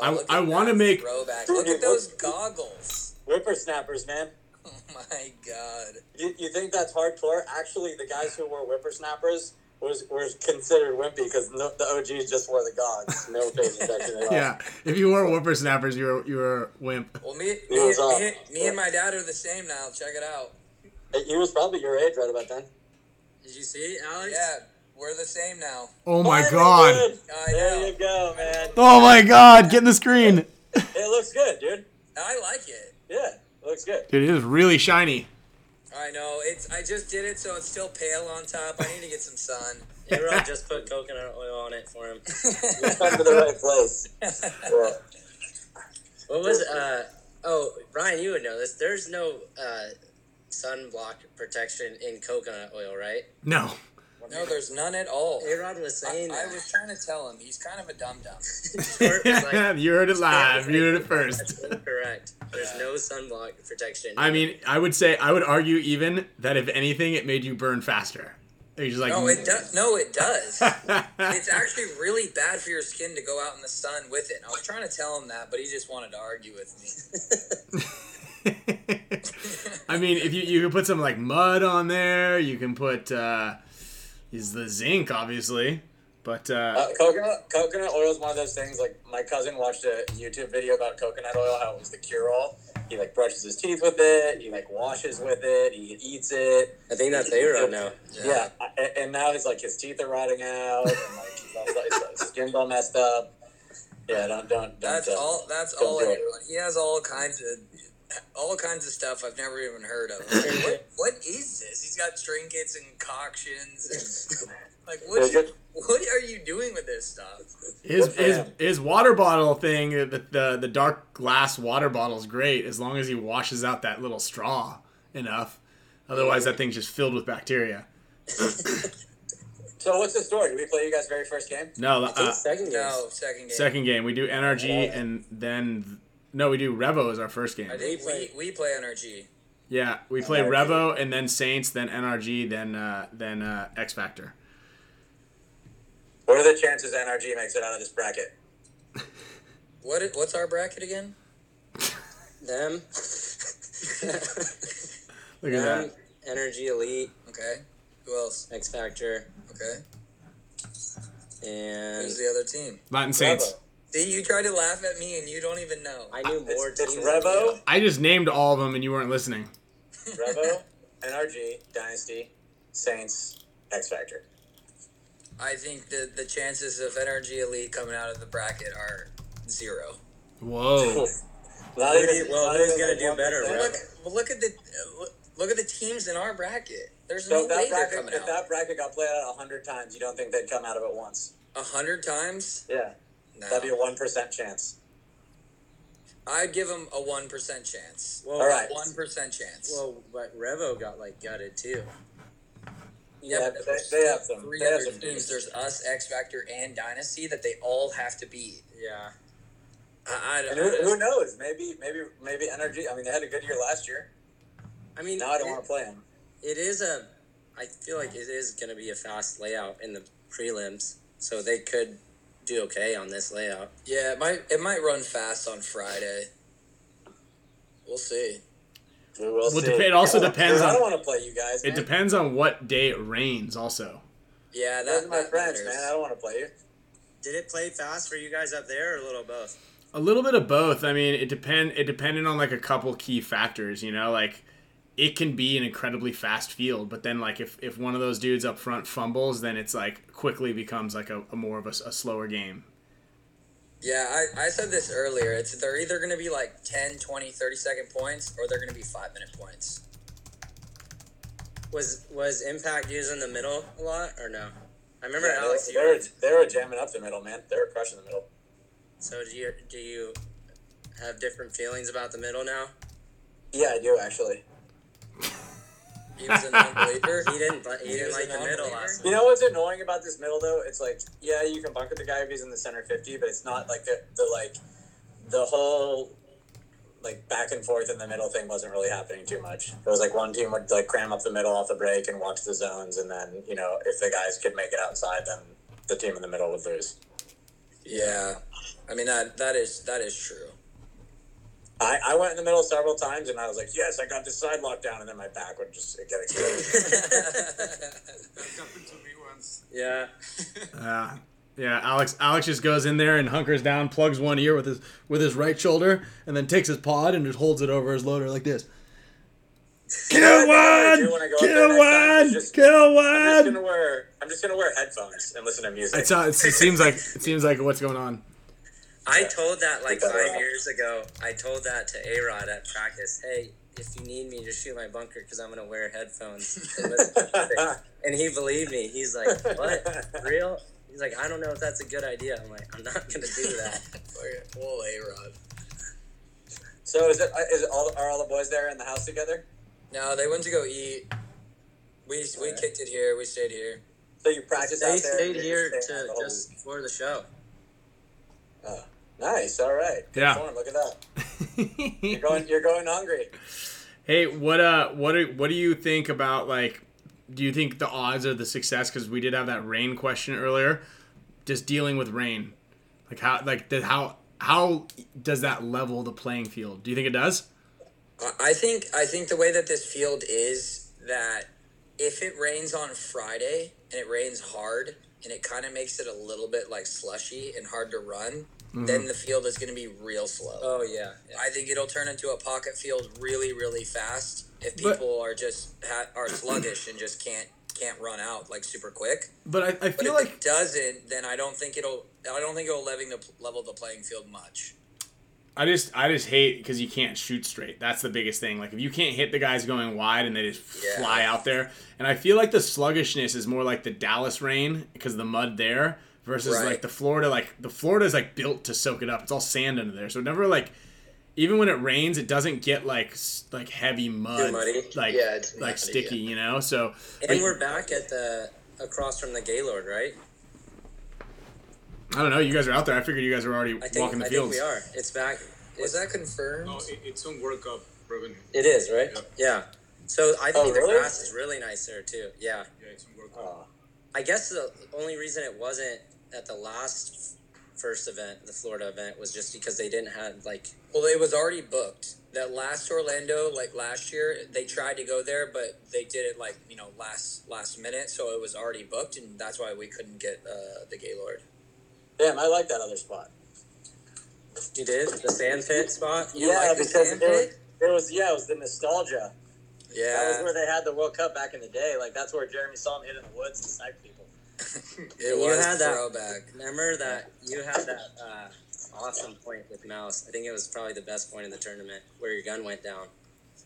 Oh, I- I wanna make- throwback. Look at those goggles. Whippersnappers, man. Oh my god. You, you think that's hardcore? Actually, the guys who wore whippersnappers was were considered wimpy because no, the OGs just wore the gogs. No face protection at all. yeah. If you were whippersnappers, you were you were a wimp. Well, me, He was me, me, me and my dad are the same now. Check it out. He was probably your age right about then. Did you see, Alex? Yeah, We're the same now. Oh my Finally god. good. There you go, man. Oh my god. Get in the screen. It looks good, dude. I like it. Yeah, it looks good. Dude, it is really shiny. I know. It's. I just did it, so it's still pale on top. I need to get some sun. A-Rod just put coconut oil on it for him. you come to the right place. Yeah. What was uh oh Brian, you would know this. There's no uh sunblock protection in coconut oil, right? No. No, there's none at all. A Rod was I, saying I that. was trying to tell him he's kind of a dum dum. Short was like, you heard it live. You heard it first. That's incorrect. There's no sunblock protection. I mean, I would say I would argue even that if anything, it made you burn faster. You're just like, No, it does. No, it does. it's actually really bad for your skin to go out in the sun with it. I was trying to tell him that, but he just wanted to argue with me. I mean, if you you can put some like mud on there, you can put uh, is the zinc obviously, but uh, Uh, coconut coconut oil is one of those things. Like my cousin watched a YouTube video about coconut oil, how it was the cure all. He like brushes his teeth with it. He like washes with it. He eats it. I think that's A-Rod now. Yeah, a- and now his like his teeth are rotting out, and like he's all, his, his skin's all messed up. Yeah, don't don't don't. That's uh, all. That's don't all. do it. He has all kinds of. All kinds of stuff I've never even heard of. I'm like, what, what is this? He's got trinkets and concoctions and like what? Is it- What are you doing with this stuff? his his his water bottle thing, the, the the dark glass water bottle is great as long as he washes out that little straw enough. Otherwise, that thing's just filled with bacteria. So what's the story? Did we play you guys' very first game? No, uh, second game. No, second game. second game we do NRG and then no, we do Revo as our first game. I think we, we play NRG. Yeah, we play NRG. Revo and then Saints, then NRG, then uh, then uh, X Factor. What are the chances NRG makes it out of this bracket? What? What's our bracket again? Them. Look at Them. that. NRG Elite, Okay. Who else? X Factor, Okay. and Who's the other team? Latin Saints. Revo. See, you try to laugh at me and you don't even know. I knew more It's, it's. Revo, I just named all of them and you weren't listening. Revo, NRG, Dynasty, Saints, X Factor. I think the the chances of NRG Elite coming out of the bracket are zero. Whoa. Not Who even- well, who's gonna do better. Well, look, well, look at the uh, look- look at the teams in our bracket. There's So no if way that, they're bracket, coming if out that bracket got played out a hundred times, you don't think they'd come out of it once? a hundred times. Yeah, No, that'd be a one percent chance. I'd give them a one percent chance. Well, All right. One percent chance. Well, but Revo got like gutted too. Yeah, but they, they have some. three They have other some teams. teams. There's us, X Factor, and Dynasty that they all have to beat. Yeah. I, I don't. who, who knows? Maybe, maybe, maybe NRG. I mean, they had a good year last year. I mean, Now I don't it- want to play them. it is a. I feel like it is going to be a fast layout in the prelims, so they could do okay on this layout. Yeah, it might it might run fast on Friday. We'll see. We will Well, see. dep- it also depends I on- don't want to play you guys. It man. depends on what day it rains, also. Yeah, Those that, are my that friends, matters. man. I don't want to play you. Did it play fast for you guys up there, or a little both? A little bit of both. I mean, it depend. It depended on like a couple key factors. You know, like it can be an incredibly fast field, but then like if if one of those dudes up front fumbles, then it's like quickly becomes like a, a more of a slower game. Yeah, I, I said this earlier. It's they're either going to be like 10, 20, 30 second points or they're going to be 5 minute points. Was was Impact using the middle a lot or no? I remember Yeah, Alex. they, You they, were, they were jamming up the middle, man. They were crushing the middle. so do you do you have different feelings about the middle now? Yeah, I do actually. He was a non-believer. He didn't. He, He didn't like the middle non-believer? last. You know what's annoying about this middle though? It's like, yeah, you can bunk with the guy if he's in the center fifty, but it's not like the, the like the whole like back and forth in the middle thing wasn't really happening too much. It was like one team would like cram up the middle off the break and watch the zones, and then you know if the guys could make it outside, then the team in the middle would lose. Yeah. I mean that that is that is true. I, I went in the middle several times, and I was like, yes, I got this side locked down, and then my back would just get exposed. Yeah. Uh, yeah, Alex. Alex just goes in there and hunkers down, plugs one ear with his with his right shoulder, and then takes his pod and just holds it over his loader like this. Kill what I one! do when I go Kill next time is one! just- Kill I'm just gonna wear. I'm just gonna wear headphones and listen to music. It's, uh, it's, it seems like it seems like what's going on. I told that like five years ago. I told that to A Rod at practice. Hey, if you need me to shoot my bunker, because I'm gonna wear headphones. and listen to music." and he believed me. He's like, "What? Real?" He's like, "I don't know if that's a good idea." I'm like, "I'm not gonna do that." Well, A Rod. so is it? Is it all? Are all the boys there in the house together? No, they went to go eat. We we Alright. kicked it here. We stayed here. So you practice they out there. stayed here to out the whole just for the show. week? Nice. All right. Good Yeah. form, Look at that. You're going. You're going hungry. Hey, what uh, what do, what do you think about like? Do you think the odds of the success? Because we did have that rain question earlier. Just dealing with rain, like how like the, how how does that level the playing field? Do you think it does? I- I think I think the way that this field is that if it rains on Friday and it rains hard and it kind of makes it a little bit like slushy and hard to run, then mm-hmm. the field is going to be real slow. Oh yeah, yeah. I think it'll turn into a pocket field really, really fast if But- people are just ha- are sluggish and just can't can't run out like super quick. But I, I But feel if like it doesn't, then I don't think it'll I don't think it'll leveling the level the playing field much. I just I just hate because you can't shoot straight. That's the biggest thing. Like if you can't hit the guys going wide and they just Yeah. fly out there, and I feel like the sluggishness is more like the Dallas rain because the mud there versus Right. like the Florida. Like the Florida is like built to soak it up. It's all sand under there, so it never like even when it rains, it doesn't get like like heavy mud, like Yeah, it's like muddy, sticky, you know. So And like, we're back at the across from the Gaylord, right? I don't know. You guys are out there. I figured you guys were already I think walking the I fields. think we are. It's back. Was that confirmed? No, it, it's on World Cup revenue. It is right. Yeah. Yeah. So I think Oh, the really? grass is really nice there too. Yeah. Yeah, it's on World Cup. I guess the only reason it wasn't at the last first event, the Florida event, was just because they didn't have like Well, it was already booked. That last Orlando, like last year, they tried to go there, but they did it like you know last last minute, so it was already booked, and that's why we couldn't get uh, the Gaylord. Damn, I like that other spot. you did the sand pit spot. You yeah, like because it was, it was yeah, it was the nostalgia. Yeah, that was where they had the World Cup back in the day. Like that's where Jeremy saw him hit in the woods snipe people. It You was had that- throwback. Remember that you had that uh, awesome point with Mouse. I think it was probably the best point in the tournament where your gun went down.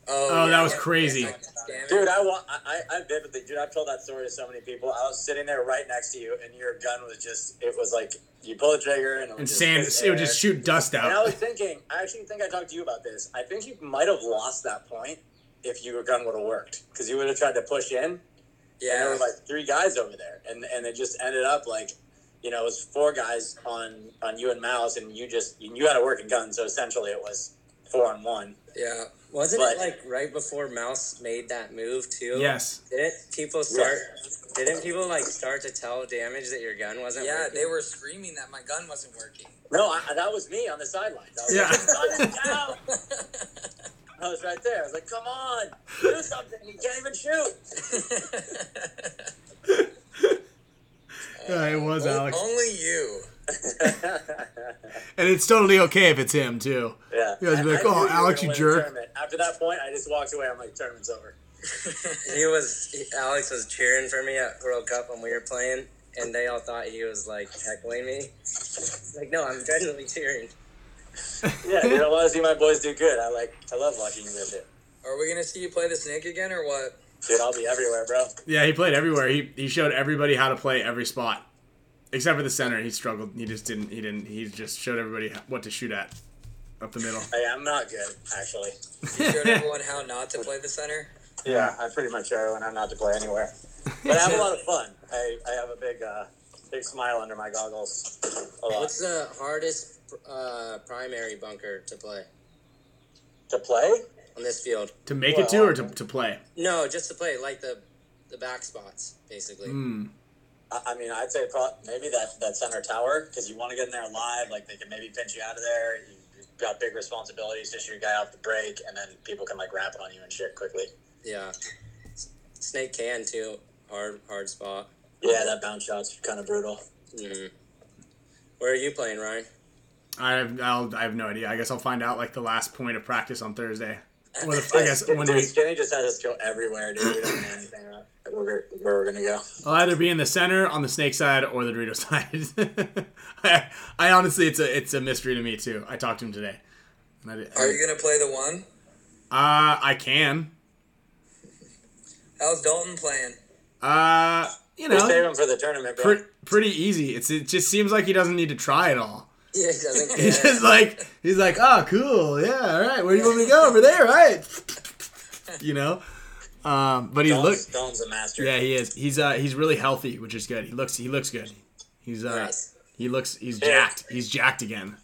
Oh, that was crazy. Damn. Dude, I want I, I I vividly, dude. I've told that story to so many people. I was sitting there right next to you, and your gun was just. It was like you pull the trigger, and it would And just sand. It would just shoot dust out. And I was thinking, I actually think I talked to you about this. I think you might have lost that point if your gun would have worked because you would have tried to push in. And there were like three guys over there, and and it just ended up like, you know, it was four guys on on you and Mouse, and you just you had a working gun, so essentially it was four on one. yeah. Wasn't But- it like right before Mouse made that move too? Yes. Didn't people start? Didn't people like start to tell damage that your gun wasn't? Yeah, working? they were screaming that my gun wasn't working. No, I, that was me on the sidelines. Yeah. like, "His gun is down." I was right there. I was like, "Come on, do something! You can't even shoot." Yeah, it was O- Alex, Only you. and it's totally okay if it's him too. yeah. You guys be like, I- I "Oh, knew you were Alex, you jerk." After that point, I just walked away. I'm like, "Tournament's over." He was he- Alex was cheering for me at World Cup when we were playing, and they all thought he was like heckling me. Like, no, I'm genuinely cheering. Yeah, you don't want to see my boys do good. I like, I love watching you guys do. Are we gonna see you play the snake again or what? Dude, I'll be everywhere, bro. Yeah, he played everywhere. He he showed everybody how to play every spot, except for the center. He struggled. He just didn't. He didn't. He just showed everybody what to shoot at, up the middle. Hey, I'm not good, actually. You showed everyone how not to play the center. Yeah, I pretty much show everyone how not to play anywhere. But I have a lot of fun. I, I have a big, uh, big smile under my goggles. A lot. What's the hardest uh, primary bunker to play to play? on this field? to make it to or to, to play. No, just to play like the the back spots, basically. Mm. I, I mean, I'd say pro- maybe that, that center tower because you want to get in there live. Like they can maybe pinch you out of there. You, you've got big responsibilities to shoot a guy off the break, and then people can like wrap on you and shit quickly. Yeah. Snake can too. Hard hard spot. Yeah, that bounce shot's kind of brutal. hmm Where are you playing, Ryan? I have. I'll, I have no idea. I guess I'll find out like the last point of practice on Thursday. Well, if- I guess when we Skinny just has us go everywhere, dude. We don't know anything about where, where we're gonna go. I'll either be in the center on the snake side or the Dorito side. I, I honestly, it's a it's a mystery to me too. I talked to him today. I did- Are you gonna play the one? Uh, I can. How's Dalton playing? Uh, you We save him for the tournament, bro. pre- pretty easy. It's it just seems like he doesn't need to try at all. Yeah, he doesn't He's just like he's like, oh, cool, yeah, all right. Where do you want me to go? Over there, right? You know. Um, but he look, Dalton's, Dalton's a master. yeah, he is. He's uh, he's really healthy, which is good. He looks, he looks good. He's uh, Nice. he looks, he's Yeah. jacked. He's jacked again.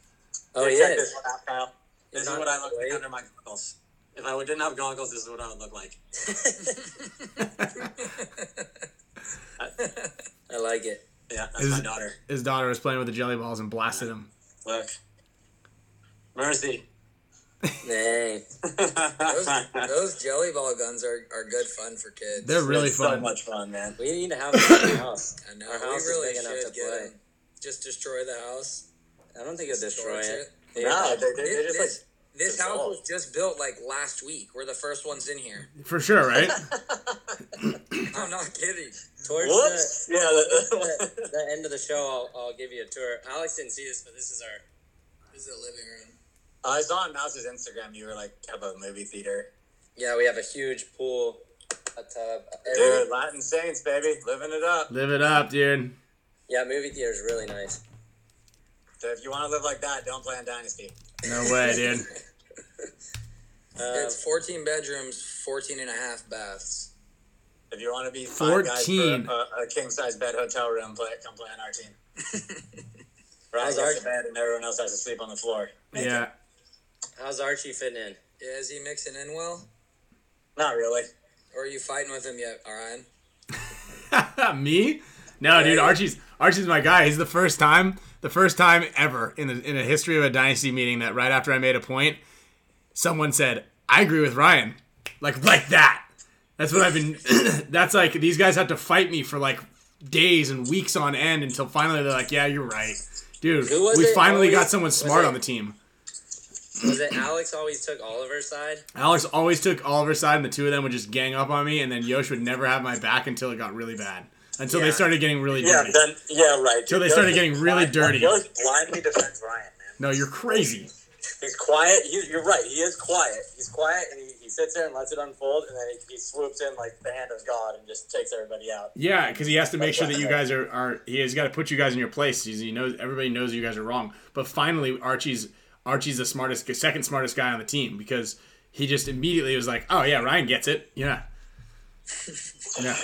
Oh, he Check this one out, Kyle. This is not what I look like under my goggles. If I didn't have goggles, this is what I would look like. I like it. Yeah, that's Is my daughter. His daughter was playing with the jelly balls and blasted him. Look. Mercy. Dang. Those, those jelly ball guns are, are good fun for kids. They're really It's fun. So much fun, man. We need to have them in the house. I know. Our we house is big enough to get play. 'em. Just destroy the house. I don't think it'll destroy torch it. it. Yeah. No, they, they, they're This, just like this, this house was just built like last week. We're the first ones in here. For sure, right? I'm not kidding. Towards Whoops. Yeah. the, The, the end of the show, I'll, I'll give you a tour. Alex didn't see this, but this is our. This is the living room. I saw on Mouse's Instagram you were like have a movie theater. Yeah, we have a huge pool, a tub. Dude, Latin Saints, baby, living it up. Live it up, dude. Yeah, movie theater is really nice. So if you want to live like that, don't play on Dynasty. No way, dude. Um, it's 14 bedrooms, 14 and a half baths. If you want to be five guys 14. for a, a king size bed hotel room, play come play on our team. Ryan How's gets our- the bed and everyone else has to sleep on the floor. Yeah. how's Archie fitting in? Yeah, is he mixing in well? Not really. Or are you fighting with him yet, Orion? Me? No, dude. Archie's Archie's my guy. He's the first time, the first time ever in the in a history of a dynasty meeting that right after I made a point, someone said, "I agree with Ryan," like like that. That's what I've been. that's like these guys had to fight me for like days and weeks on end until finally they're like, "Yeah, you're right, dude. Who was We it finally got someone smart it- on the team." Was it Alex always took Oliver's side? Alex always took Oliver's side, and the two of them would just gang up on me, and then Yosh would never have my back until it got really bad. Until they started getting really Yeah, dirty. then yeah, right. Until they Yosh started getting really blind- dirty. Yosh blindly defends Ryan, man. no, you're crazy. He's quiet. He, you're right. He is quiet. He's quiet, and he, he sits there and lets it unfold, and then he, he swoops in like the hand of God and just takes everybody out. Yeah, because he has to make sure that you guys are, are he has got to put you guys in your place. He's, he knows everybody knows you guys are wrong. But finally, Archie's Archie's the smartest, second smartest guy on the team because he just immediately was like, "Oh yeah, Ryan gets it." Yeah, yeah,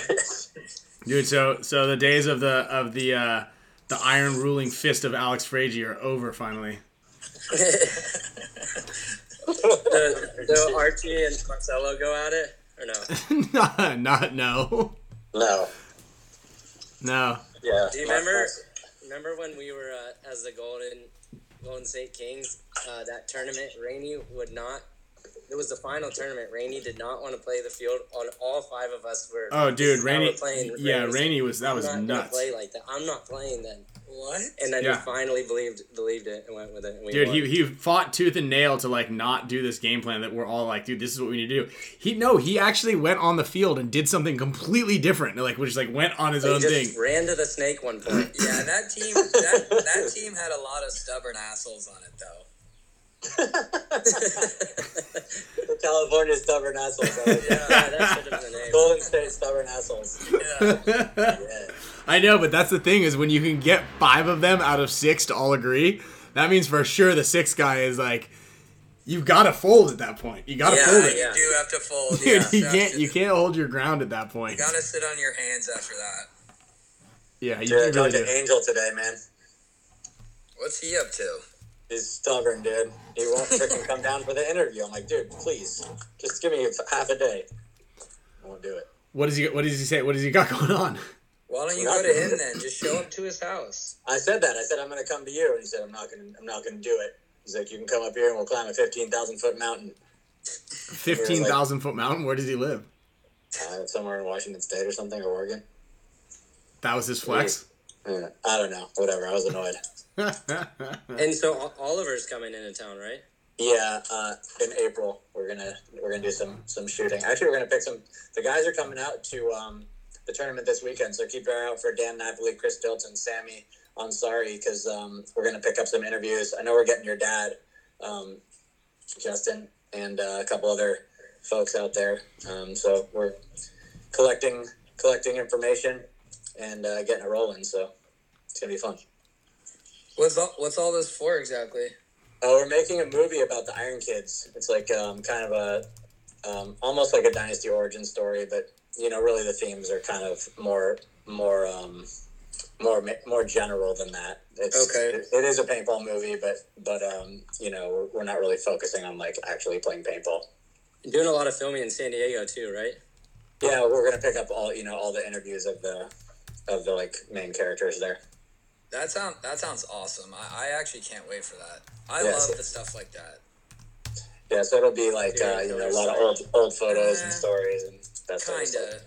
dude. So so the days of the of the uh, the iron ruling fist of Alex Frazier are over finally. Do, do Archie and Marcelo go at it or no? not, not no No. no. Yeah. Do you remember? Remember when we were uh, as the Golden Golden State Kings? Uh, that tournament, Rainey would not. It was the final tournament. Rainey did not want to play the field. On all five of us were. Oh, dude, this is how Rainey. playing. Yeah, was Rainey was that was I'm not nuts. Play like that. I'm not playing then. What? And then Yeah. he finally believed believed it and went with it. And we Dude, won. he, he fought tooth and nail to like not do this game plan that we're all like, dude, this is what we need to do. He no, he actually went on the field and did something completely different, like which like went on his he own just thing. ran to the snake one point. Yeah, that team that, that team had a lot of stubborn assholes on it though. The California stubborn assholes. I yeah, that should have been the name. Golden State stubborn assholes. Yeah. Yeah. I know, but that's the thing is when you can get five of them out of six to all agree, that means for sure the sixth guy is like, you've got to fold at that point. You got to Yeah, fold it. you yeah. do have to fold. Dude, Yeah, you have can't you can't hold your ground at that point. You gotta sit on your hands after that. Yeah, you, Dude, I you really talked do. to Angel today, man. What's he up to? He's stubborn, dude. He won't freaking come down for the interview. I'm like, dude, please, just give me half a day. I won't do it. What does he what does he say? What does he got going on? Why don't you go to him then? Just show up to his house. I said that. I said I'm gonna come to you, and he said I'm not gonna. I'm not gonna do it. He's like, you can come up here and we'll climb a 15,000 foot mountain Fifteen thousand foot mountain. Where does he live? uh, somewhere in Washington State or something or Oregon. That was his flex. Yeah, I don't know. Whatever. I was annoyed. And so Oliver's coming into town, right? Yeah, uh, in April we're gonna we're gonna do some some shooting. Actually, we're gonna pick some. The guys are coming out to um, the tournament this weekend, so keep your eye out for Dan Napoli, Chris Dilton, Sammy Ansari, because um, we're gonna pick up some interviews. I know we're getting your dad, um, Justin, and uh, a couple other folks out there. Um, so we're collecting collecting information and uh, getting it rolling. So it's gonna be fun. What's all, what's all this for exactly? Oh, we're making a movie about the Iron Kids. It's like um, kind of a um, almost like a Dynasty origin story, but you know, really the themes are kind of more more um, more more general than that. It's, Okay. It, it is a paintball movie, but but um, you know, we're, we're not really focusing on like actually playing paintball. You're doing a lot of filming in San Diego too, right? Yeah, we're gonna pick up all you know all the interviews of the of the like main characters there. That sound that sounds awesome. I, I actually can't wait for that. I Yes. love the stuff like that. Yeah, so it'll be like Yeah, uh, you know a lot of old old photos and Eh, stories and that sort of Kinda. stuff.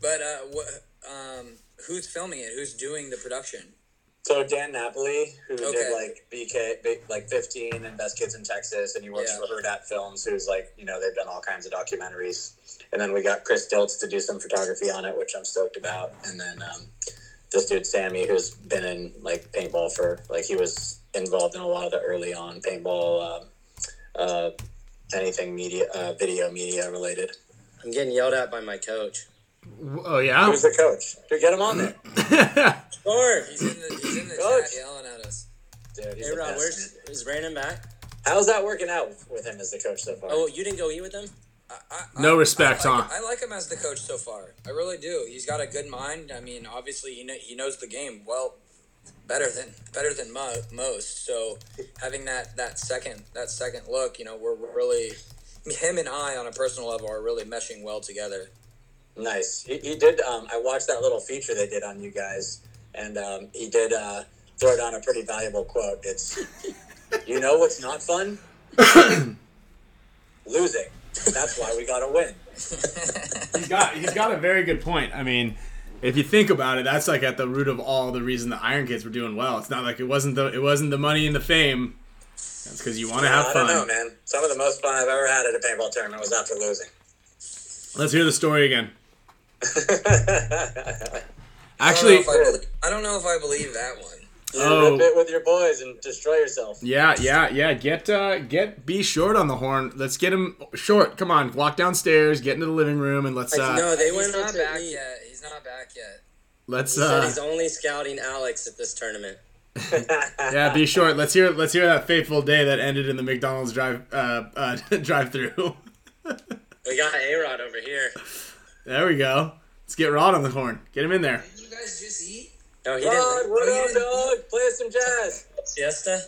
But uh, what? Um, who's filming it? Who's doing the production? So Dan Napoli, who Okay. did like BK, like 15 and Best Kids in Texas, and he works Yeah. for Herdat Films, who's like, you know, they've done all kinds of documentaries. And then we got Chris Diltz to do some photography on it, which I'm stoked about. And then um, this dude Sammy, who's been in like paintball for like he was involved in a lot of the early on paintball, uh, uh, anything media, uh, video media related. I'm getting yelled at by my coach. Oh yeah. Who's the coach? Dude, get him on there, Sure. He's in the he's in the Coach. chat yelling at us. dude. He's Hey the Rob, best, where's is Brandon back? How's that working out with him as the coach so far? Oh, you didn't go eat with them? I, I, No I- respect, I like, huh? I like him as the coach so far. I really do. He's got a good mind. I mean, obviously, he know, he knows the game well, better than better than mo- most. So having that that second that second look, you know, we're, we're really him and I on a personal level are really meshing well together. Nice. He, he did. Um, I watched that little feature they did on you guys, and um, he did uh, throw down a pretty valuable quote. It's, you know what's not fun? Losing. That's why we got to win. he's got he's got a very good point. I mean, if you think about it, that's like at the root of all the reason the Iron Kids were doing well. It's not like it wasn't the it wasn't the money and the fame. That's because you want to have I don't know, fun. man. Some of the most fun I've ever had at a paintball tournament was after losing. Let's hear the story again. I don't, know Actually, if I, believe, I don't know if I believe that one. You Oh. rip it with your boys and destroy yourself. yeah, yeah, yeah. Get uh, get B short on the horn. Let's get him short. Come on, walk downstairs, get into the living room, and let's uh, no, they He's went not back eat. yet. He's not back yet. let's He said uh, he's only scouting Alex at this tournament. yeah, be short. Let's hear let's hear that fateful day that ended in the McDonald's drive uh, uh drive through. We got A Rod over here. there we go. Let's get Rod on the horn. Get him in there. Did you guys just eat? No, he Rod, didn't. what Oh, you up, dog? Play us some jazz. Siesta?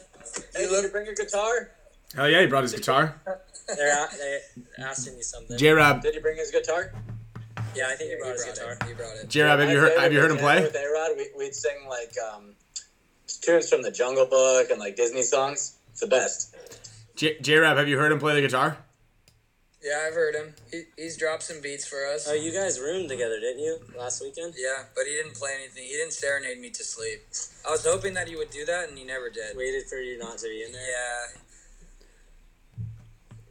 Hey, did you bring your guitar? Hell yeah, he brought his guitar. They're, a- they're asking you something. J Rab, Did you bring his guitar? yeah, I think he He brought his brought guitar. it. He brought it. J Rab, have you heard have you heard him play? With A-Rod, we, we'd sing like um, tunes from the Jungle Book and like Disney songs. It's the best. J Rab, have you heard him play the guitar? Yeah, I've heard him. He, he's dropped some beats for us. Oh, you guys roomed together, didn't you, last weekend? Yeah, but he didn't play anything. He didn't serenade me to sleep. I was hoping that he would do that, and he never did. Waited for you not to be in there. Yeah,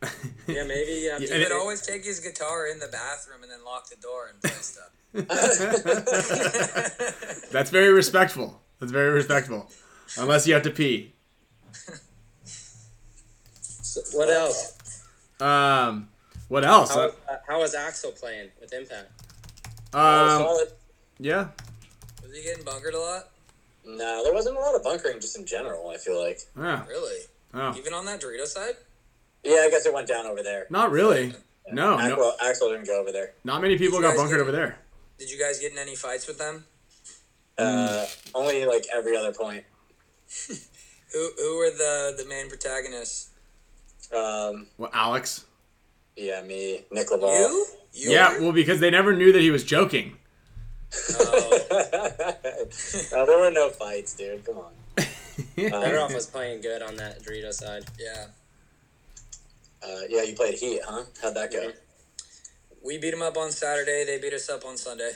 Yeah, maybe you Yeah, he And would always take his guitar in the bathroom and then lock the door and play stuff. That's very respectful. That's very respectful. Unless you have to pee. So what else? Um, what else? How, uh, how was Axel playing with Impact? Oh, Um, solid. yeah. Was he getting bunkered a lot? No, there wasn't a lot of bunkering just in general. I feel like. Yeah. Really? Oh. Even on that Dorito side? Yeah, I guess it went down over there. Not really. No, no. Axel, Axel didn't go over there. Not many people got bunkered get- over there. Did you guys get in any fights with them? Uh, only like every other point. Who who were the the main protagonists? Um, Well, Alex. Yeah, me, Nick Laval. You? You? Yeah, were? well, because they never knew that he was joking. Oh, no, there were no fights, dude. Come on. Fedorov was playing good on that Dorito side. yeah. Uh, yeah, you played Heat, huh? How'd that go? We beat them up on Saturday. They beat us up on Sunday.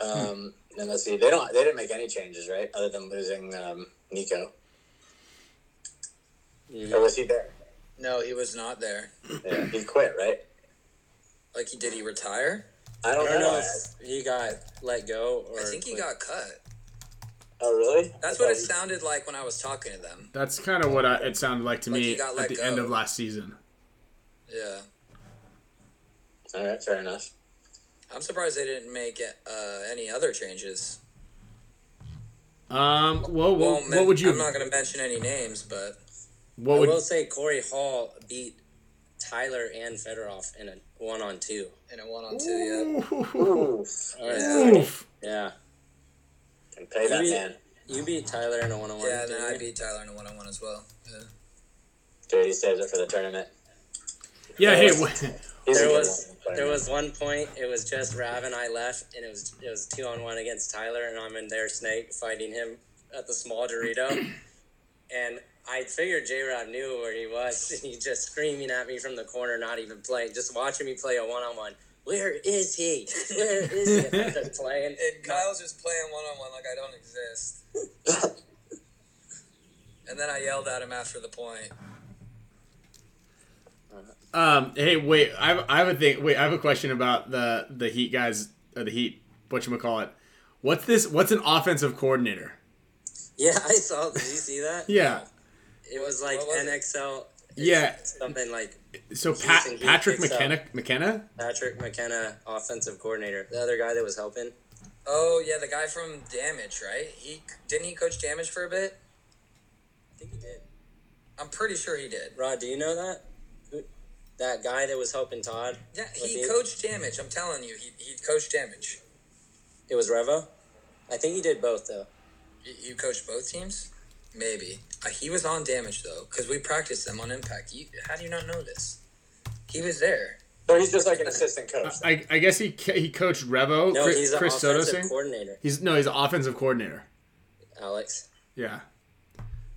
Um, and let's see, they don't, they didn't make any changes, right? Other than losing um, Nico. Or was he there? No, he was not there. Yeah, he quit, right? Like, he did he retire? I I don't, don't know know. if he got let go or. I think he got cut. Oh, really? That's I what it he- sounded like when I was talking to them. That's kind of what I, it sounded like to Like me he got at let the go. end of last season. Yeah. All right, fair enough. I'm surprised they didn't make uh, any other changes. Um, well, what, Well, what would you? I'm not going to mention any names, but What I would? will say Corey Hall beat Tyler and Fedorov in a one on two. in a one on two, yeah. Ooh, All right. Yeah. oof. Yeah. Can pay that Maybe- man. You beat Tyler in a one on one. Yeah, and then I beat Tyler in a one on one as well. Yeah. Dude, he saves it for the tournament. Yeah. Hey. He's wh- a There was one. there was one point. It was just Rav and I left, and it was it was two on one against Tyler, and I'm in there snake fighting him at the small Dorito, and I figured J Rab knew where he was, He just screaming at me from the corner, not even playing, just watching me play a one on one. Where is he? Where is he? I'm just playing. And Kyle's just playing one on one like I don't exist. and then I yelled at him after the point. Um. Hey. Wait. I have, I have a thing. Wait. I have a question about the the Heat guys. Or the Heat. What you call it? What's this? What's an offensive coordinator? Yeah, I saw. Did you see that? Yeah. It was like What was it? NXL. Yeah. Something like So Heat Pat, Patrick. McKenna. McKenna. Patrick McKenna, offensive coordinator. The other guy that was helping. Oh yeah, the guy from Damage, right? He didn't he coach Damage for a bit? I think he did. I'm pretty sure he did. Rod, do you know that? That guy that was helping Todd? Yeah, he the- coached Damage. I'm telling you, he, he coached Damage. It was Revo? I think he did both, though. You, you coached both teams? Maybe. Uh, he was on Damage though, because we practiced them on Impact. You, how do you not know this? He was there. So he's just like an assistant coach. I, I guess he he coached Revo. No, Chris, he's an Chris Soto offensive sing? coordinator, He's no. He's an offensive coordinator. Alex. Yeah.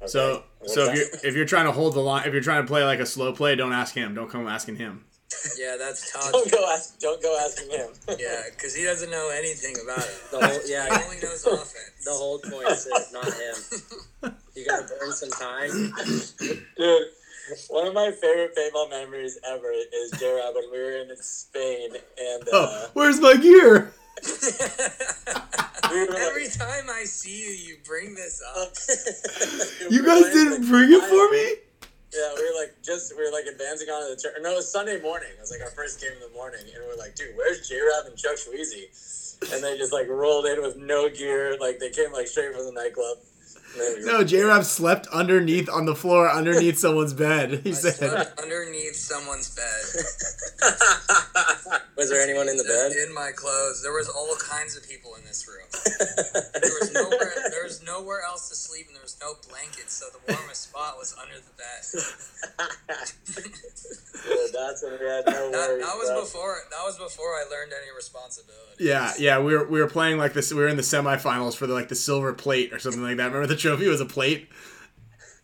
Okay. So What's so if you're if you're trying to hold the line, if you're trying to play like a slow play, don't ask him. Don't come asking him. Yeah, that's Todd. don't go ask. Don't go asking him. yeah, because he doesn't know anything about it. The whole, yeah, He only knows offense. the whole point is not him. You gotta burn some time. Dude, one of my favorite paintball memories ever is J-Rab when we were in Spain and uh, Oh, where's my gear? we were like, Every time I see you, you bring this up. You guys didn't bring it for me. Yeah, we were like just we were like advancing on the turn. No, it was Sunday morning. It was like our first game in the morning, and we are like, dude, where's J Rab and Chuck Sweezy? And they just like rolled in with no gear. Like they came like straight from the nightclub. And then we No, J Rab slept underneath on the floor underneath someone's bed. He I said, slept underneath someone's bed. Was there anyone in the bed? In my clothes. There was all kinds of people in this room. There was nowhere. There was nowhere else to sleep, and there was no blankets, so the warmest spot was under the bed. Dude, that's when we had no That, worries. that was bro. before. That was before I learned any responsibility. "Yeah, yeah, we were we were playing like this. We were in the semifinals for the like the silver plate or something like that. Remember the trophy was a plate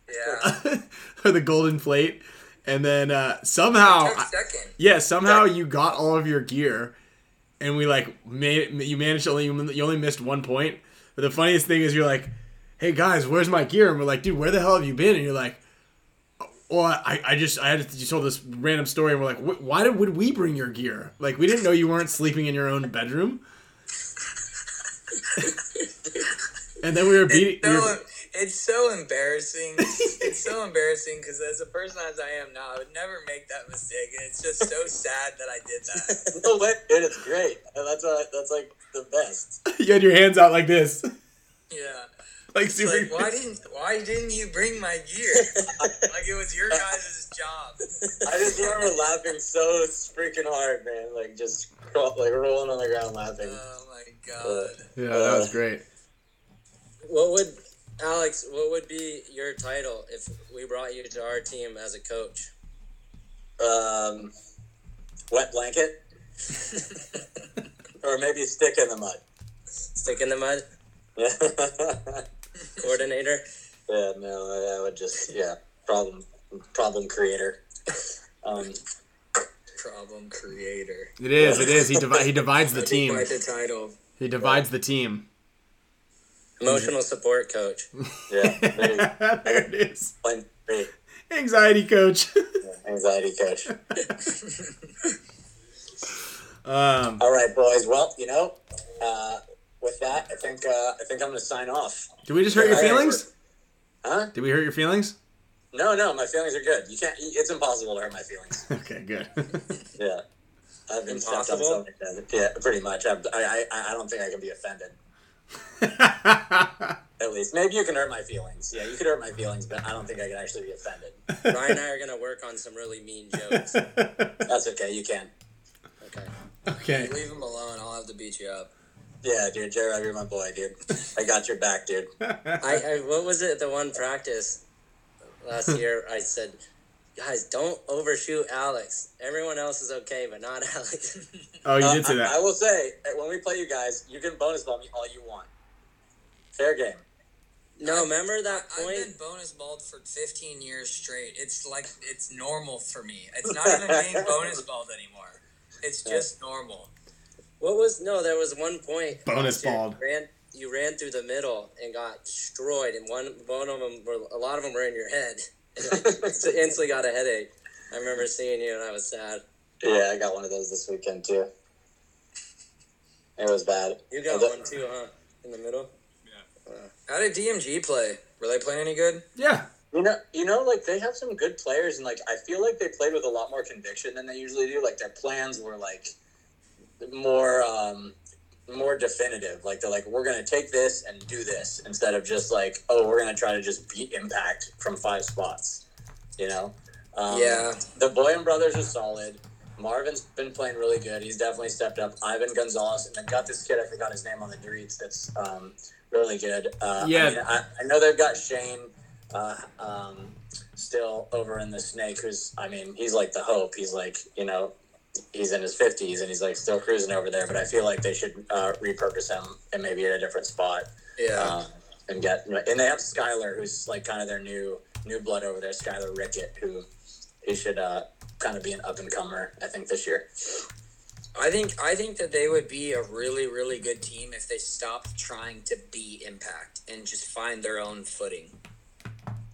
Yeah. or the golden plate, and then uh, somehow, yeah, somehow you got all of your gear, and we like made you managed to only you only missed one point. But the funniest thing is you're like, "Hey guys, where's my gear?" And we're like, "Dude, where the hell have you been?" And you're like. Well, I, I just I had to, you told this random story and we're like, why did would we bring your gear? Like we didn't know you weren't sleeping in your own bedroom. and then we were beating. we So, were- it's so embarrassing. it's so embarrassing because as a person as I am now, I would never make that mistake, and it's just so sad that I did that. No way, dude, it's great. That's what, that's like the best. you had your hands out like this, Yeah. like It's super. like why didn't why didn't you bring my gear? like it was your guys' job. I just remember laughing so freaking hard, man. Like just crawl, like rolling on the ground laughing. Oh my god. yeah, that was great. What would Alex? What would be your title if we brought you to our team as a coach? Um, wet blanket, or maybe stick in the mud. Stick in the mud Yeah, coordinator. yeah. No, I, I would just yeah. Problem, problem creator. Um, Problem creator. It is. It is. He divi- he divides the team. Quite the title. He divides the team. Emotional support coach. yeah, maybe there it is. plain great. Anxiety coach. Anxiety coach. um, All right, boys. Well, you know, uh, with that, I think uh, I think I'm gonna sign off. did we just hurt your feelings? Huh? Did we hurt your feelings? No, no, my feelings are good. You can't. It's impossible to hurt my feelings. Okay, good. Yeah, I've been stepped on Impossible? so many times. Yeah, pretty much. I, I, I I don't think I can be offended. At least, maybe you can hurt my feelings. Yeah, you could hurt my feelings, but I don't think I can actually be offended. Ryan and I are gonna work on some really mean jokes. That's okay. You can. Okay. okay. Leave him alone. I'll have to beat you up. Yeah, dude, Jared, you're my boy, dude. I got your back, dude. I, I what was it? The one practice last year, I said, guys, don't overshoot Alex. Everyone else is okay, but not Alex. Oh, you Uh, did say I, I will say, uh, when we play you guys, you can bonus ball me all you want. Fair game. no, remember that I've point? been bonus balled for 15 years straight. It's like it's normal for me. It's not even being bonus balled anymore. It's just normal. What was no? There was one point. Bonus last balled. You ran, you ran through the middle and got destroyed, and one one of them were a lot of them were in your head. So instantly got a headache. I remember seeing you, and I was sad. Yeah, I got one of those this weekend too. It was bad. You got Uh, one too, huh? In the middle. Yeah. How did DMG play? Were they playing any good? Yeah. You know, you know, like they have some good players, and like I feel like they played with a lot more conviction than they usually do. Like their plans were like more, um, more definitive. Like they're like, we're gonna take this and do this instead of just like, oh, we're gonna try to just beat Impact from five spots. You know? Um, Yeah. The Boyan brothers are solid. Marvin's been playing really good. He's definitely stepped up. Ivan Gonzalez, and then got this kid. I forgot his name on the Doritos. That's um, really good. Uh, Yeah. I, mean, I, I know they've got Shane uh, um, still over in the Snake, who's I mean, he's like the hope. He's like you know, he's in his fifties and he's like still cruising over there. But I feel like they should uh, repurpose him and maybe at a different spot. Yeah. Uh, and get and they have Skylar, who's like kind of their new new blood over there. Skylar Rickett, who he should uh, kind of be an up and comer. I think this year. I think I think that they would be a really really good team if they stopped trying to be Impact and just find their own footing.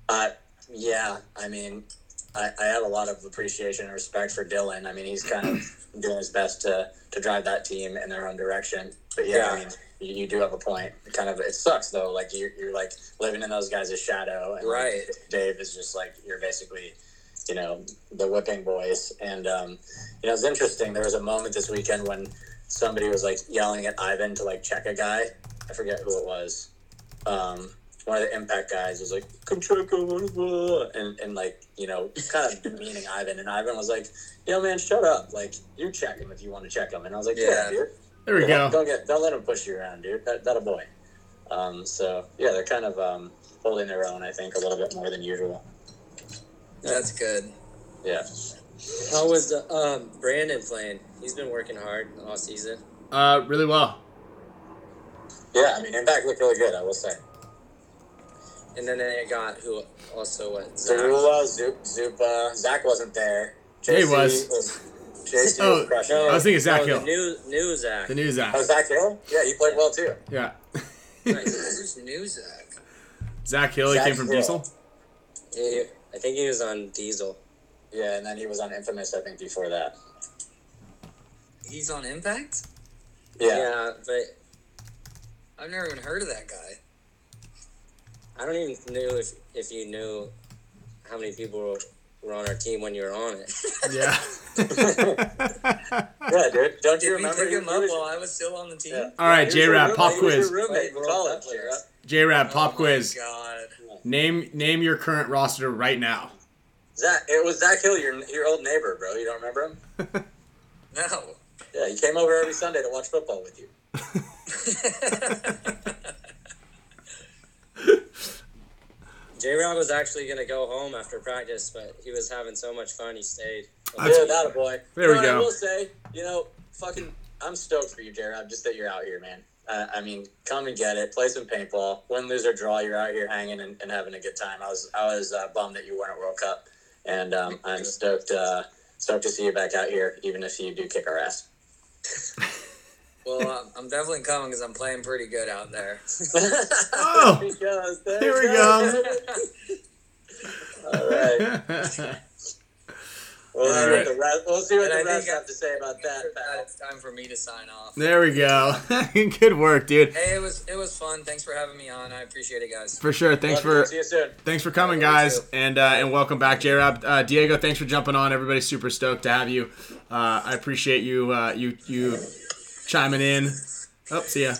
Uh, yeah, I mean, I, I have a lot of appreciation and respect for Dylan. I mean, he's kind of doing his best to, to drive that team in their own direction. But yeah, I mean, you, you do have a point. It kind of, it sucks though. Like you're, you're like living in those guys' shadow, and like, Right. Dave is just like you're basically, you know, the whipping boys. And um, you know, it's interesting. There was a moment this weekend when somebody was like yelling at Ivan to like check a guy. I forget who it was. Um, one of the impact guys was like, "Come check him," blah, blah," and and like you know, kind of demeaning Ivan, and Ivan was like, "Yo, man, shut up! Like, you check him if you want to check him." And I was like, "Yeah, Yeah. dude, There we don't, go. don't get, don't let him push you around, dude. That that a boy." Um, so yeah, they're kind of um, holding their own, I think, a little bit more than usual. That's good. Yeah. How was uh, um, Brandon playing? He's been working hard all season. Uh, really well. Yeah, I mean, Impact looked really good, I will say. And then they got who also what? Zach. Uh, Zarula, Zup, Zupa, Zach wasn't there. Yeah, he JC was. JC Oh, was crushing. No. I was thinking Zach oh, no, Hill. The new new Zach. The news Oh, app. Zach Hill? Yeah, he played well too. Yeah. Who's new Zach? Zach Hill, he Zach came from Hill. Diesel. He- I think he was on Diesel. Yeah, and then he was on Infamous, I think, before that. He's on Impact. Yeah. Yeah, but I've never even heard of that guy. I don't even know if if you knew how many people were, were on our team when you were on it. Yeah. Yeah, dude. Don't you we remember? him up while I was still on the team? Yeah. All right, He was your J-Rab, pop quiz. your roommate in World college, Cup J-Rab. J Rab, pop Oh quiz. God. Name name your current roster right now. Zach, it was Zach Hill, your your old neighbor, bro. You don't remember him? No. Yeah, he came over every Sunday to watch football with you. J Rab was actually gonna go home after practice, but he was having so much fun he stayed. Yeah, that a boy. There You we know what I will say, you know, fucking, I'm stoked for you, J Jared. Just that you're out here, man. Uh, I mean, come and get it. Play some paintball. Win, lose, or draw. You're out here hanging and, and having a good time. I was I was uh, bummed that you weren't at World Cup, and um, I'm stoked uh, stoked to see you back out here, even if you do kick our ass. Well, uh, I'm definitely coming because I'm playing pretty good out there. Oh, There he goes. There here we go. All right. We'll see All what the rest, we'll see what And the I rest think have to say about that. Pal. it's time for me to sign off. there we go. Good work, dude. Hey, it was it was fun. Thanks for having me on. I appreciate it, guys. For sure. Thanks Love you. for See you soon. thanks for coming, Yeah, guys, and uh, and welcome back, J Rab. Uh, Diego, thanks for jumping on. Everybody's super stoked to have you. Uh, I appreciate you uh, you you chiming in. Oh, see ya.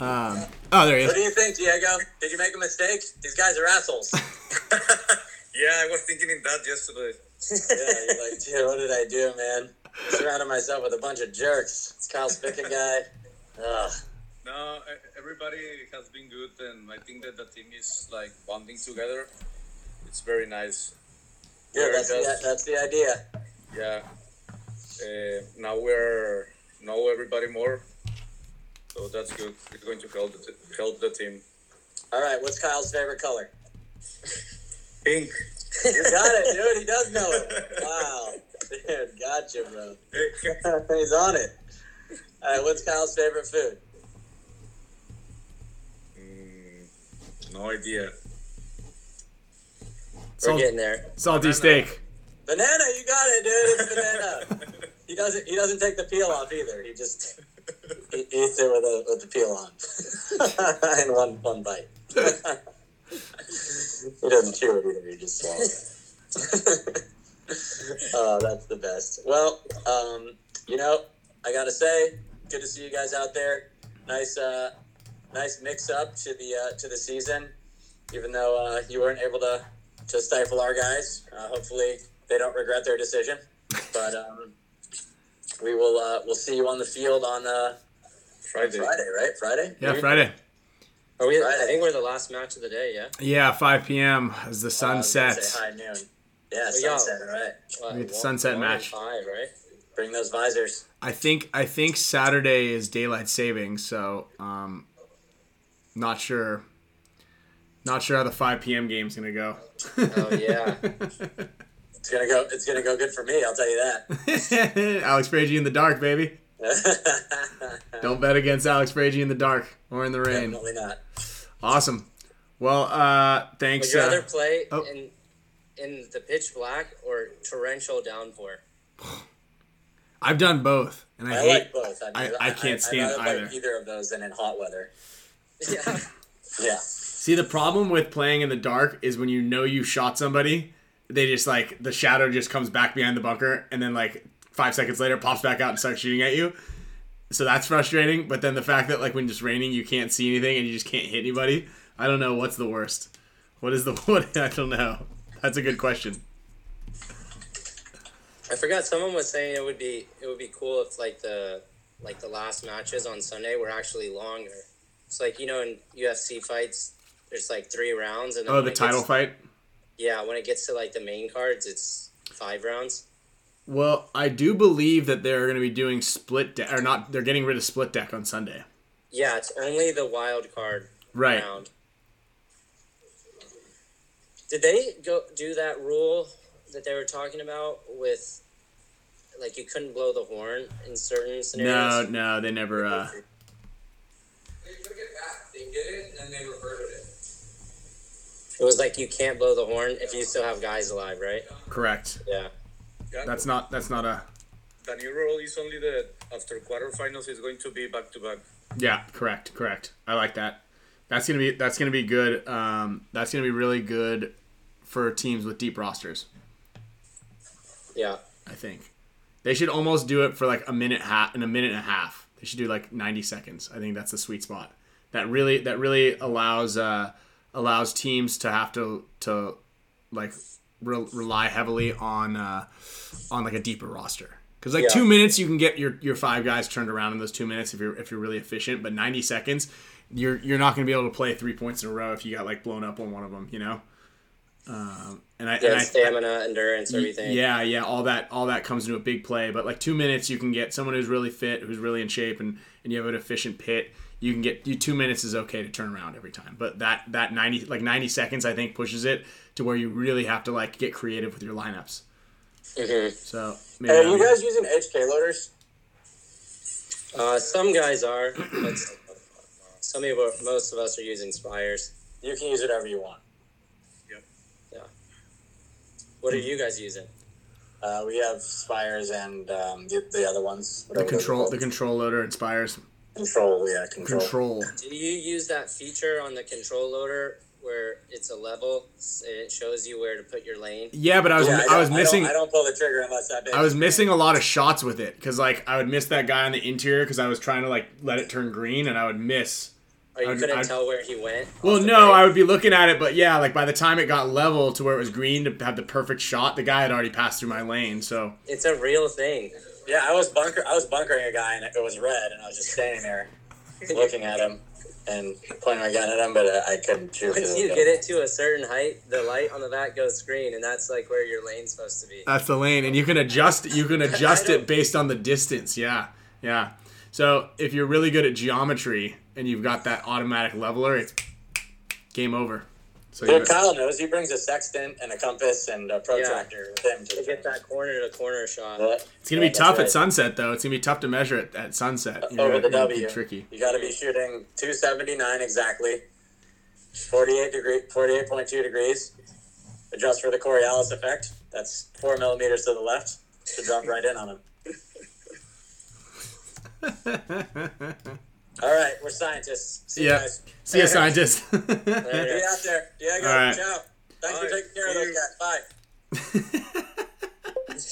um, oh, there he is. What do you think, Diego? Did you make a mistake? These guys are assholes. Yeah, I was thinking in that yesterday. yeah, you're like, dude, what did I do, man? Surrounded myself with a bunch of jerks. It's Kyle Spica guy. Ugh. No, e- everybody has been good, and I think that the team is like bonding together. It's very nice. Yeah, We're that's the, that's the idea. yeah. Uh, now we're know everybody more, so that's good. It's going to help the t- help the team. All right, what's Kyle's favorite color? Pink. You got it, dude. He does know it. Wow. Dude, gotcha, bro. He's on it. All right, what's Kyle's favorite food? Mm, no idea. We're Salt, getting there. salty steak. Banana, you got it, dude. It's banana. he doesn't. He doesn't take the peel off either. He just he eats it with a with the peel on, in one one bite. he doesn't chew it either. He just swallows it. oh, that's the best. Well, um, you know, I gotta say, good to see you guys out there. Nice, uh, nice mix up to the uh, to the season. Even though uh, you weren't able to to stifle our guys, uh, hopefully they don't regret their decision. But um, we will uh, we'll see you on the field on uh, Friday. Friday, right? Friday. Yeah, Friday. Are we? Friday. I think we're the last match of the day. Yeah. Yeah, 5 p.m. as the Uh, sun was gonna sets. say high noon. Yeah, We sunset. All right. What, We get the sunset one match. Five, right? Bring those visors. I think I think Saturday is daylight saving, so um, not sure. Not sure how the 5 p.m. game's gonna go. Oh yeah. It's gonna go. It's gonna go good for me. I'll tell you that. Alex Frazier in the dark, baby. Don't bet against Alex Frazier in the dark or in the rain. Definitely not. Awesome. Well, uh, Would thanks. you Uh, rather play oh. in in the pitch black or torrential downpour? I've done both, and I, I hate. like both. I, mean, I- I can't stand I'd either. Like either of those than in hot weather. Yeah. Yeah. See, the problem with playing in the dark is when you know you shot somebody, they just like the shadow just comes back behind the bunker, and then like five seconds later pops back out and starts shooting at you. So that's frustrating. But then the fact that like when it's raining, you can't see anything and you just can't hit anybody. I don't know what's the worst. What is the what? I don't know. That's a good question. I forgot someone was saying it would be it would be cool if like the like the last matches on Sunday were actually longer. It's like you know in UFC fights, there's like three rounds, and then Oh, the it title fight. Yeah, when it gets to like the main cards, it's five rounds. Well, I do believe that they're going to be doing split deck, or not. They're getting rid of split deck on Sunday. Yeah, it's only the wild card Right. round. Did they go do that rule that they were talking about with like you couldn't blow the horn in certain scenarios? No, no, they never. Uh, They took it back. They did it and then they reverted it. It was like you can't blow the horn if you still have guys alive, right? correct. Yeah. Yeah, That's not. That's not a. the new rule is only that after quarterfinals is going to be back to back. Yeah, correct, correct. I like that. That's gonna be that's gonna be good. Um, that's gonna be really good for teams with deep rosters. Yeah. I think they should almost do it for like a minute half in a minute and a half. They should do like ninety seconds. I think that's the sweet spot. That really that really allows uh, allows teams to have to to like re- rely heavily on uh, on like a deeper roster. Because like Yeah. two minutes, you can get your, your five guys turned around in those two minutes if you're if you're really efficient. But ninety seconds, you're you're not going to be able to play three points in a row if you got like blown up on one of them. You know. Um, and I Yeah, and I, stamina, endurance, everything. Yeah, yeah, all that all that comes into a big play. But like two minutes, you can get someone who's really fit, who's really in shape, and and you have an efficient pit. You can get you two minutes is okay to turn around every time. But that that ninety like ninety seconds, I think pushes it to where you really have to like get creative with your lineups. Mhm. So maybe Hey, are you guys using HK loaders? Uh, some guys are, but some people, most of us are using Spires. You can use whatever you want. Yep. Yeah. What are you guys using? Uh, we have Spires and um, the, the other ones. The control, the control loader inspires control, yeah, control. control. Do you use that feature on the control loader where it's a level? It shows you where to put your lane. Yeah, but I was Yeah, I, was missing. I don't, I don't pull the trigger unless that. I was missing a lot of shots with it because like I would miss that guy on the interior because I was trying to like let it turn green and I would miss. Or you I'd- couldn't I'd- tell where he went. Well, no, break? I would be looking at it, but yeah, like by the time it got level to where it was green to have the perfect shot, the guy had already passed through my lane. So It's a real thing. Yeah, I was bunker. I was bunkering a guy, and it was red, and I was just standing there, looking at him, and pointing my gun at him, but uh, I couldn't shoot. Once it you get it to a certain height, the light on the back goes green, and that's like where your lane's supposed to be. that's the lane, and you can adjust. You can adjust it based on the distance. Yeah, yeah. So if you're really good at geometry and you've got that automatic leveler, it's game over. So you, Dude, Kyle knows. He brings a sextant and a compass and a protractor with him to To get that corner to corner shot. Yeah. it's gonna be Yeah, that's tough at sunset though. It's gonna be tough to measure it at sunset. You're Over the gonna be W. tricky. You got to be shooting 279 exactly, 48 degree, 48.2 degrees. Adjust for the Coriolis effect. That's four millimeters to the left to drop right in on him. All right, we're scientists. See Yeah. you guys. See you, scientists. Be out there. Diego, All right. ciao. Thanks for Bye. taking care of those guys. Bye.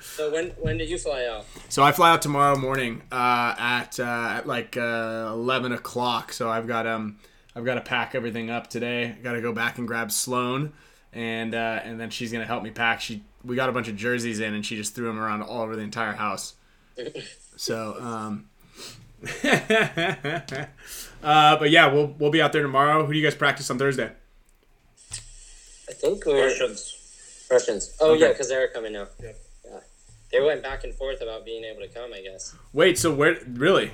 So when when did you fly out? So I fly out tomorrow morning uh, at uh, at like uh, eleven o'clock. So I've got um I've got to pack everything up today. I got to go back and grab Sloan, and uh, and then she's gonna help me pack. She we got a bunch of jerseys in, and she just threw them around all over the entire house. So um. uh, but yeah, we'll we'll be out there tomorrow. Who do you guys practice on Thursday? I think we were Russians. Russians. Oh Okay. yeah, because they're coming now. Yeah. Yeah. They went back and forth about being able to come. I guess. Wait, so where really?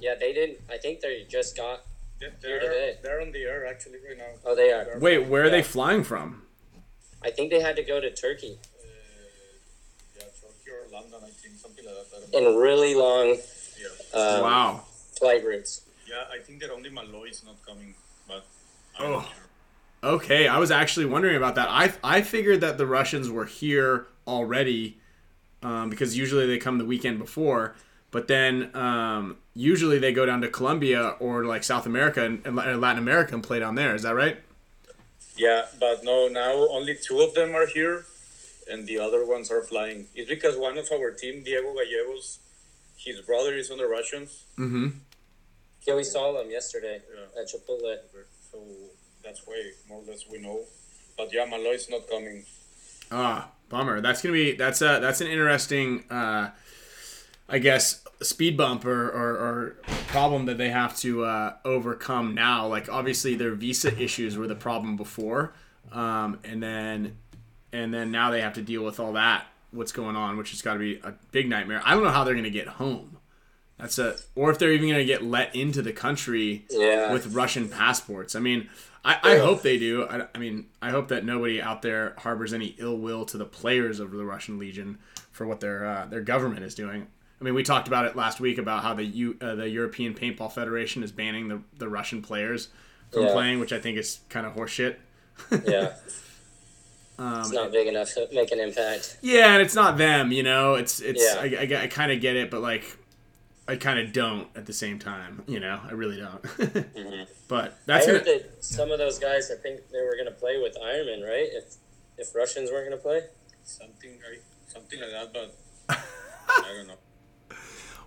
Yeah, they didn't. I think they just got. Here they're, today. they're on the air actually right now. Oh, they are. Wait, where are they flying from? I think they had to go to Turkey Uh, yeah, Turkey or London, I think, something like that. I don't know. in really long Yeah. um, wow. flight routes. yeah, I think that only Malloy is not coming, but Oh. I'm not sure. Okay, I was actually wondering about that. I I figured that the Russians were here already um, because usually they come the weekend before, but then um, usually they go down to Colombia or like South America and, and Latin America and play down there. Is that right? Yeah, but no, now only two of them are here, and the other ones are flying. It's because one of our team, Diego Gallegos, his brother is on the Russians, Mm-hmm. Yeah, we saw them yesterday Yeah. at Chipotle. so that's why more or less we know. But yeah, Malloy's not coming. Ah, bummer. That's gonna be that's a that's an interesting, uh, I guess, speed bump or, or, or problem that they have to uh, overcome now. Like obviously their visa issues were the problem before, um, and then and then now they have to deal with all that. What's going on, which has got to be a big nightmare. I don't know how they're gonna get home. That's a or if they're even gonna get let into the country Yeah. with Russian passports. I mean, I, I hope they do. I, I mean, I hope that nobody out there harbors any ill will to the players of the Russian Legion for what their uh, their government is doing. I mean, we talked about it last week about how the U, uh, the European Paintball Federation is banning the, the Russian players from Yeah. playing, which I think is kind of horseshit. Yeah, Um, it's not big enough to make an impact. yeah, and it's not them, you know. It's it's Yeah. I, I, I kind of get it, but like I kind of don't at the same time, you know. I really don't. But that's I gonna, heard that some of those guys, I think they were going to play with Ironman, right? If if Russians weren't going to play. Something, I, something like that, but I don't know.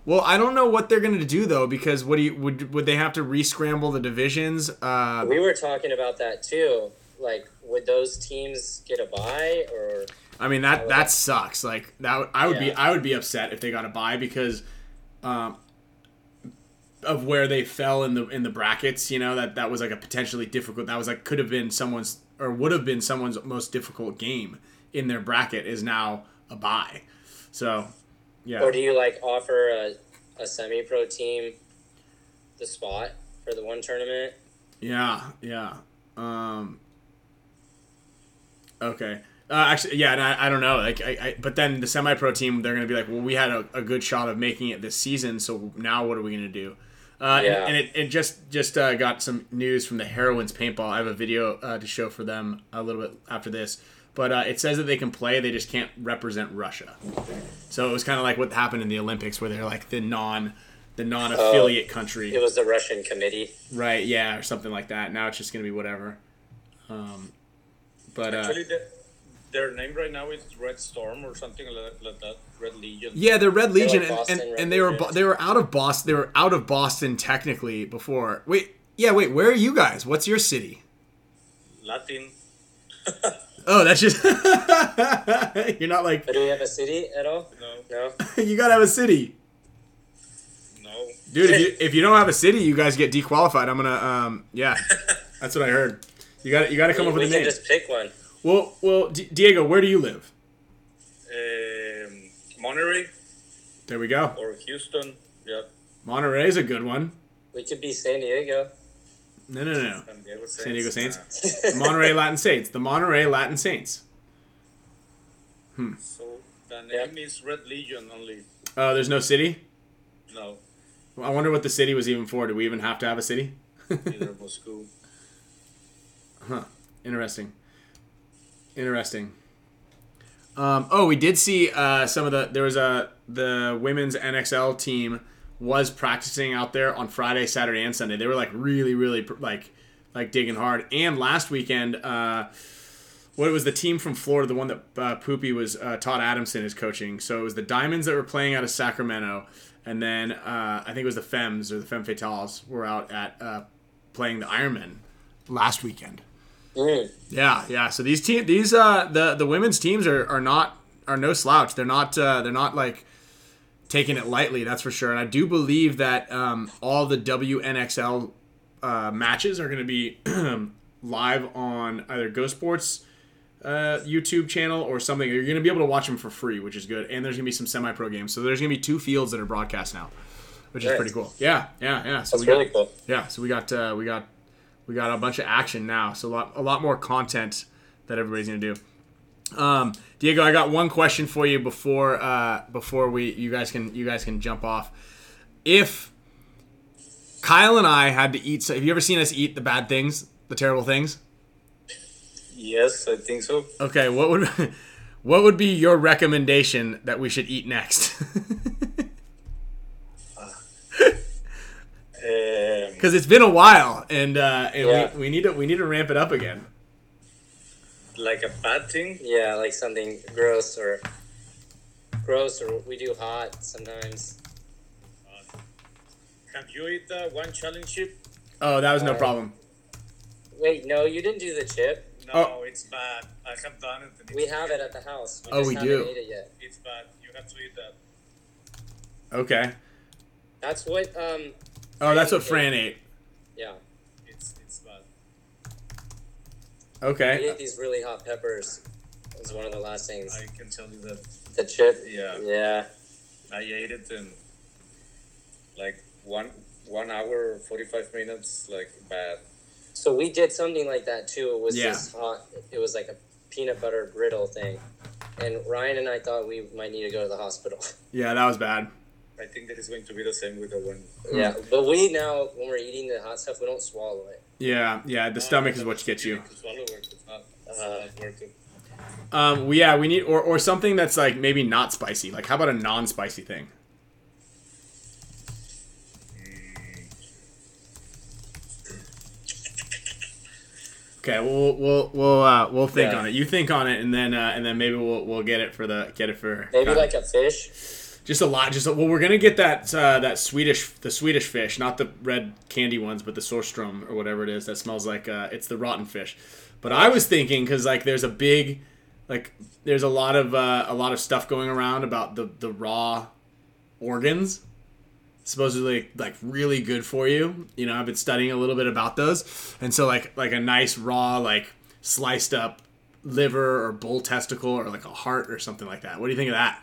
Well, I don't know what they're going to do though, because what do you would would they have to re-scramble the divisions? Uh, We were talking about that too. Like, would those teams get a buy or? I mean that that sucks. Like that, I would be I would be upset if they got a buy because, um, of where they fell in the in the brackets. You know that that was like a potentially difficult. That was like could have been someone's or would have been someone's most difficult game in their bracket is now a buy. So, yeah. Or do you like offer a, a semi pro team the spot for the one tournament? Yeah, yeah. Um, okay. Uh, actually, yeah, and I, I don't know. Like, I, I, but then the semi-pro team, they're gonna be like, well, we had a, a good shot of making it this season, so now what are we gonna do? Uh, Yeah. and, and it, it just just uh, got some news from the Heroines paintball. I have a video uh, to show for them a little bit after this, but uh, it says that they can play, they just can't represent Russia. So it was kind of like what happened in the Olympics, where they're like the non the non affiliate country, It was the Russian committee. right? Yeah, or something like that. Now it's just gonna be whatever. Um, but uh, Actually, the, their name right now is Red Storm or something like, like that. Red Legion. Yeah, they're Red Legion, like and, Boston and, Red and they were Legion. Bo- they were out of Boston. They were out of Boston technically before. Wait, yeah, wait. Where are you guys? What's your city? Latin. Oh, that's just you're not like But do we have a city at all? No, No. you gotta have a city, no. dude. If you if you don't have a city, you guys get dequalified. I'm gonna um yeah, that's what I heard. You got you got to come we up with a name. just pick one. Well, well, D- Diego, where do you live? Um, Monterrey There we go. or Houston. Yeah. Monterrey's a good one. We could be San Diego. No, no, no. San Diego Saints. San Diego Saints. Nah. Monterrey Latin Saints. The Monterrey Latin Saints. Hmm. So the name is Red Legion only. Oh, there's no city. No, I wonder what the city was even for. Do we even have to have a city? either Moscow. Huh. Interesting. Interesting. Um, oh, we did see uh, some of the. There was a the women's NXL team was practicing out there on Friday, Saturday, and Sunday. They were like really, really like like digging hard. And last weekend, uh, what was the team from Florida? The one that uh, Poopy was uh, Todd Adamson is coaching. So it was the Diamonds that were playing out of Sacramento, and then uh, I think it was the Femmes or the Femme Fatales were out at uh, playing the Ironmen last weekend. Mm. Yeah, yeah. So these team, these uh, the the women's teams are, are not are no slouch. They're not uh, they're not like taking it lightly. That's for sure. And I do believe that um, all the WNXL uh, matches are going to be live on either Go Sports uh, YouTube channel or something. You're going to be able to watch them for free, which is good. And there's going to be some semi-pro games. So there's going to be two fields that are broadcast now, which is pretty cool. Yeah, yeah, yeah. So That's we got- really cool. yeah, so we got uh, we got we got a bunch of action now. So a lot a lot more content that everybody's gonna do. Um, Diego, I got one question for you before uh, before we you guys can you guys can jump off. If Kyle and I had to eat, so have you ever seen us eat the bad things, the terrible things? Yes, I think so. Okay, what would what would be your recommendation that we should eat next? Um, Because it's been a while, and uh, and Yeah. we, we need to we need to ramp it up again. like a bad thing. Yeah, like something gross or gross or we do hot sometimes. Have you eat uh, one challenge chip? Oh, that was no Uh, problem. Wait, no, you didn't do the chip. No, Oh. it's bad. I have done it. We it's- have it at the house. Oh, we do. Ate it yet. It's bad. You have to eat that. Okay. That's what. Um. Oh, that's what Fran Fran ate. Yeah. It's it's bad. We Okay. ate these really hot peppers. It was one of the last things. I can tell you that. The chip. Yeah, Yeah. I ate it in like one one hour forty five minutes. Like bad. So we did something like that too. It was Yeah. this hot. It was like a peanut butter griddle thing, and Ryan and I thought we might need to go to the hospital. Yeah, that was bad. I think that is going to be the same with the one. yeah, but we now when we're eating the hot stuff, we don't swallow it. Yeah, yeah. The stomach is what gets you. To swallow it. It's not. It's Uh, not worth. Um, well, yeah, we need or or something that's like maybe not spicy. Like, how about a non-spicy thing? Okay, we'll we'll we'll uh, we'll think Yeah. on it. You think on it, and then uh, and then maybe we'll we'll get it for the get it for Maybe uh, like a fish. Just a lot. Just a, well, we're gonna get that uh, that Swedish the Swedish fish, not the red candy ones, but the Sorstrom or whatever it is that smells like uh, it's the rotten fish. But I was thinking because like there's a big like there's a lot of uh, a lot of stuff going around about the the raw organs supposedly like really good for you you know i've been studying a little bit about those and so like like a nice raw like sliced up liver or bull testicle or like a heart or something like that what do you think of that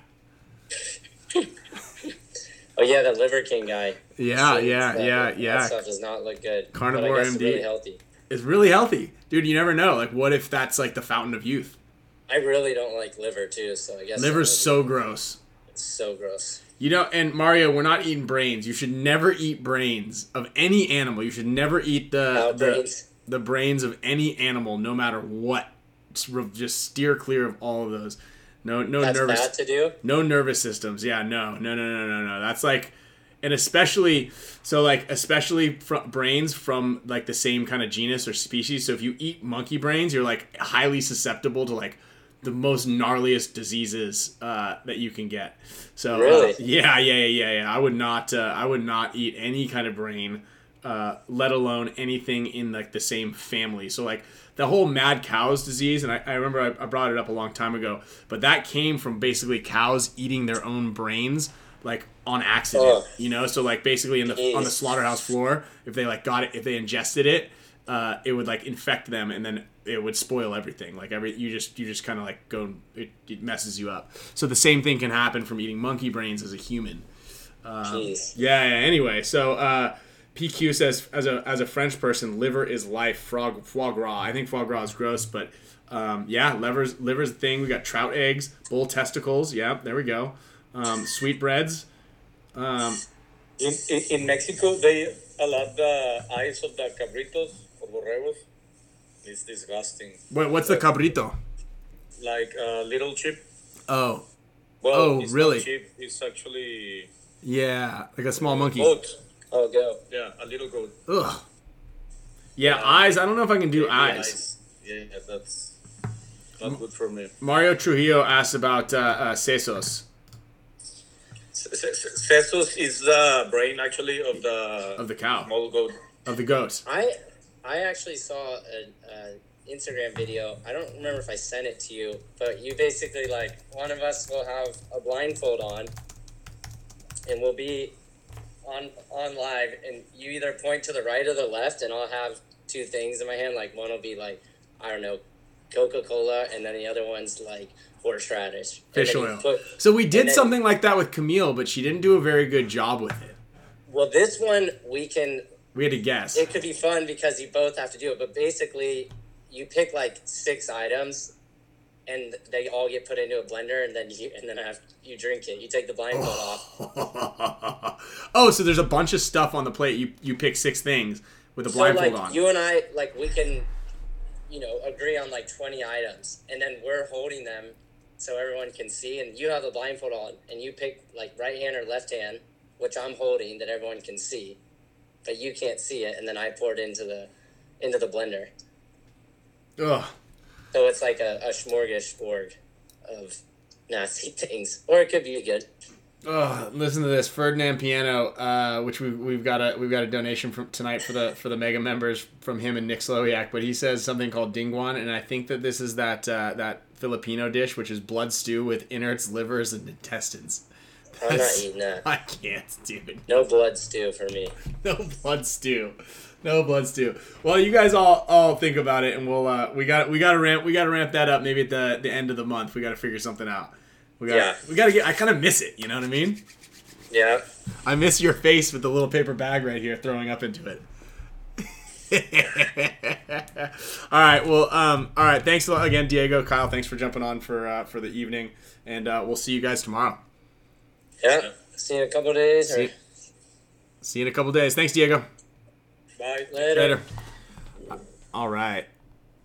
Oh yeah, the Liver King guy. yeah Shit, yeah that- yeah That yeah stuff does not look good. Carnivore guess it's MD. really healthy. it's really healthy dude you never know like what if that's like the fountain of youth I really don't like liver too, so I guess liver's that so gross It's so gross. You know, and Mario, we're not eating brains. You should never eat brains of any animal. You should never eat the the, brains. the brains of any animal, no matter what. Just, just steer clear of all of those. No, no That's nervous. to do. No nervous systems. Yeah, no, no, no, no, no, no. That's like, and especially so like especially from brains from like the same kind of genus or species. So if you eat monkey brains, you're like highly susceptible to like the most gnarliest diseases uh, that you can get. So uh, Really? yeah, yeah, yeah, yeah, yeah. I would not. Uh, I would not eat any kind of brain, uh, let alone anything in like the same family. So like the whole mad cows disease, and I, I remember I, I brought it up a long time ago, but that came from basically cows eating their own brains like on accident. Ugh. You know, so like basically in the on the slaughterhouse floor, if they like got it, if they ingested it, uh, it would like infect them, and then it would spoil everything. Like every you just you just kind of like go it, it messes you up. So the same thing can happen from eating monkey brains as a human. Jeez. Yeah, yeah. Anyway, so uh, PQ says, as a as a French person, liver is life. Frog foie gras. I think foie gras is gross, but um, yeah, liver's liver's the thing. We got trout eggs, bull testicles. Yeah, there we go. Um, sweetbreads. Um, In, in, in Mexico, they allow the eyes of the cabritos or borregos. It's disgusting. what, what's the cabrito? Like a little chip. Oh, Well, Oh, it's really? Not chip. It's actually yeah, like a small monkey. goat. Oh, go. Yeah, a little goat. Ugh. Yeah, eyes. I don't know if I can do Baby eyes. Yeah, that's not good for me. Mario Trujillo asked about uh, uh, sesos S- s- Sesos is the brain actually of the of the cow small goat. of the goat. I I actually saw an a Instagram video. I don't remember if I sent it to you, but you basically like one of us will have a blindfold on, and we'll be on on live, and you either point to the right or the left, and I'll have two things in my hand. Like one will be like I don't know, Coca Cola, and then the other one's like horseradish. Fish oil. put- So we did then- something like that with Camille, but she didn't do a very good job with it. well, this one we can We had to guess. it could be fun because you both have to do it. But basically, you pick like six items, and they all get put into a blender, and then you and then after you drink it, you take the blindfold oh. off. oh, so there's a bunch of stuff on the plate. You you pick six things with a So blindfold like on. you and I, like we can, you know, agree on like twenty items, and then we're holding them so everyone can see, and you have the blindfold on, and you pick like right hand or left hand, which I'm holding that everyone can see, but you can't see it, and then I pour it into the into the blender. Ugh. So it's like a, a smorgasbord of nasty things, or it could be good. Oh, listen to this Ferdinand Piano, uh, which we, we've got a we've got a donation from tonight for the for the mega members from him and Nick Slowiak, but he says something called dinuguan, and I think that this is that uh, that Filipino dish, which is blood stew with innards, livers, and intestines. I'm not eating that. I can't, dude. No blood stew for me. No blood stew. No blood stew. Well, you guys all all think about it, and we'll uh, we got we got to ramp we got to ramp that up. Maybe at the the end of the month, we got to figure something out. We got Yeah. we got to get. I kind of miss it. You know what I mean? Yeah. I miss your face with the little paper bag right here throwing up into it. all right. Well, um, all right. Thanks a lot again, Diego, Kyle. Thanks for jumping on for uh, for the evening, and uh, we'll see you guys tomorrow. Yeah. See you in a couple days. Or See- See you in a couple days. Thanks, Diego. Bye. later. Later. All right.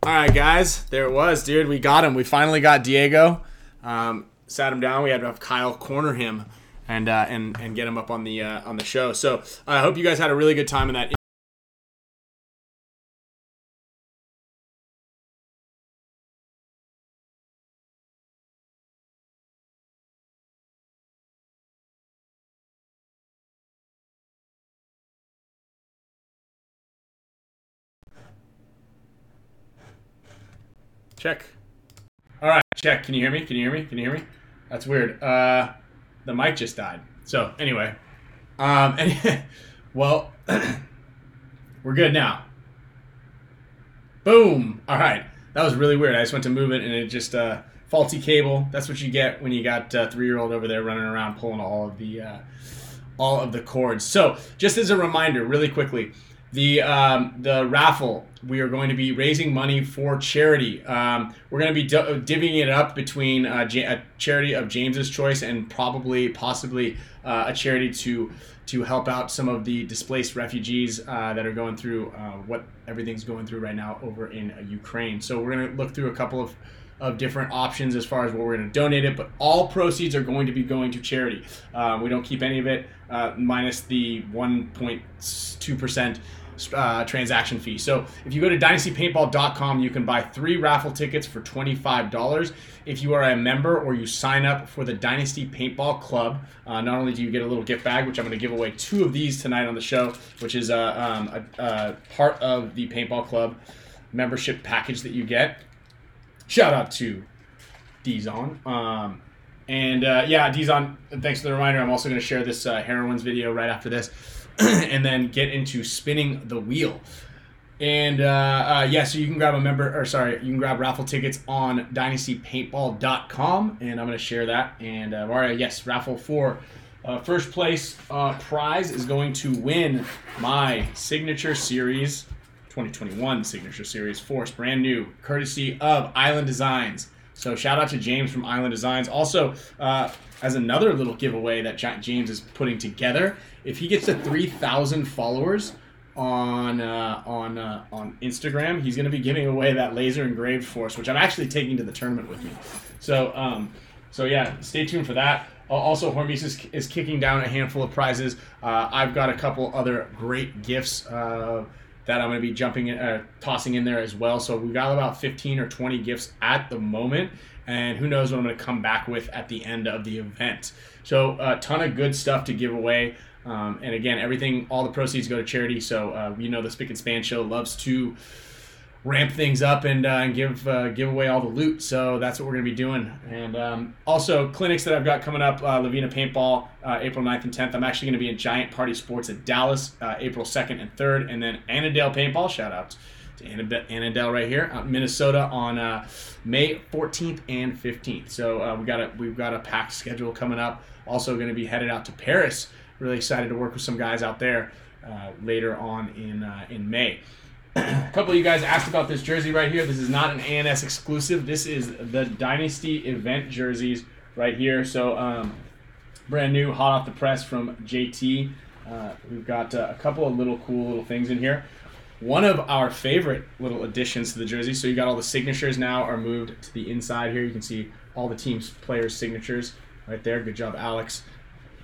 All right, guys. There it was, dude. We got him. We finally got Diego. Um, sat him down. We had to have Kyle corner him and uh, and and get him up on the uh, on the show. So I hope you guys had a really good time in that. Check. All right, check. Can you hear me? Can you hear me? Can you hear me? That's weird. Uh, the mic just died. So anyway, um, and, well, we're good now. Boom. All right, that was really weird. I just went to move it and it just uh, faulty cable. That's what you get when you got uh, three year old over there running around pulling all of the uh, all of the cords. So just as a reminder, really quickly, the um, the raffle. We are going to be raising money for charity. Um, we're going to be divvying it up between uh, a charity of James's choice and probably, possibly, uh, a charity to to help out some of the displaced refugees uh, that are going through uh, what everything's going through right now over in uh, Ukraine. So we're going to look through a couple of of different options as far as what we're going to donate it, but all proceeds are going to be going to charity. Um, we don't keep any of it, uh, minus the 1.2 percent uh, transaction fee. So if you go to dynastypaintball.com, you can buy three raffle tickets for $25. If you are a member or you sign up for the Dynasty Paintball Club, uh, not only do you get a little gift bag, which I'm going to give away two of these tonight on the show, which is uh, um, a, a part of the Paintball Club membership package that you get. Shout out to Dizon. Um, and uh, yeah, Dizon, thanks for the reminder. I'm also going to share this uh, heroines video right after this. and then get into spinning the wheel. And uh, uh, yeah, so you can grab a member, or sorry, you can grab raffle tickets on dynastypaintball.com, and I'm going to share that. And uh, Mario, yes, raffle for uh, first place uh, prize is going to win my signature series, 2021 signature series Force, brand new, courtesy of Island Designs. So shout out to James from Island Designs. Also, uh, as another little giveaway that James is putting together, if he gets to 3,000 followers on uh, on uh, on Instagram, he's going to be giving away that laser engraved force, which I'm actually taking to the tournament with me. So um, so yeah, stay tuned for that. Also, Hormesis is, is kicking down a handful of prizes. Uh, I've got a couple other great gifts uh, that I'm going to be jumping in, uh, tossing in there as well. So we've got about 15 or 20 gifts at the moment, and who knows what I'm going to come back with at the end of the event. So a ton of good stuff to give away. Um, and again, everything, all the proceeds go to charity. So uh, you know the Spick and Span show loves to ramp things up and, uh, and give uh, give away all the loot. So that's what we're going to be doing. And um, also clinics that I've got coming up: uh, Lavina Paintball, uh, April 9th and 10th. I'm actually going to be in Giant Party Sports at Dallas, uh, April 2nd and 3rd, and then Annandale Paintball. Shout out to Annandale right here, out Minnesota on uh, May 14th and 15th. So we got a we've got a packed schedule coming up. Also going to be headed out to Paris really excited to work with some guys out there uh, later on in uh, in May. A couple of you guys asked about this jersey right here. This is not an ANS exclusive. This is the Dynasty event jerseys right here. So um, brand new, hot off the press from JT. Uh, we've got uh, a couple of little cool little things in here. One of our favorite little additions to the jersey. So you got all the signatures now are moved to the inside here. You can see all the team's players' signatures right there. Good job, Alex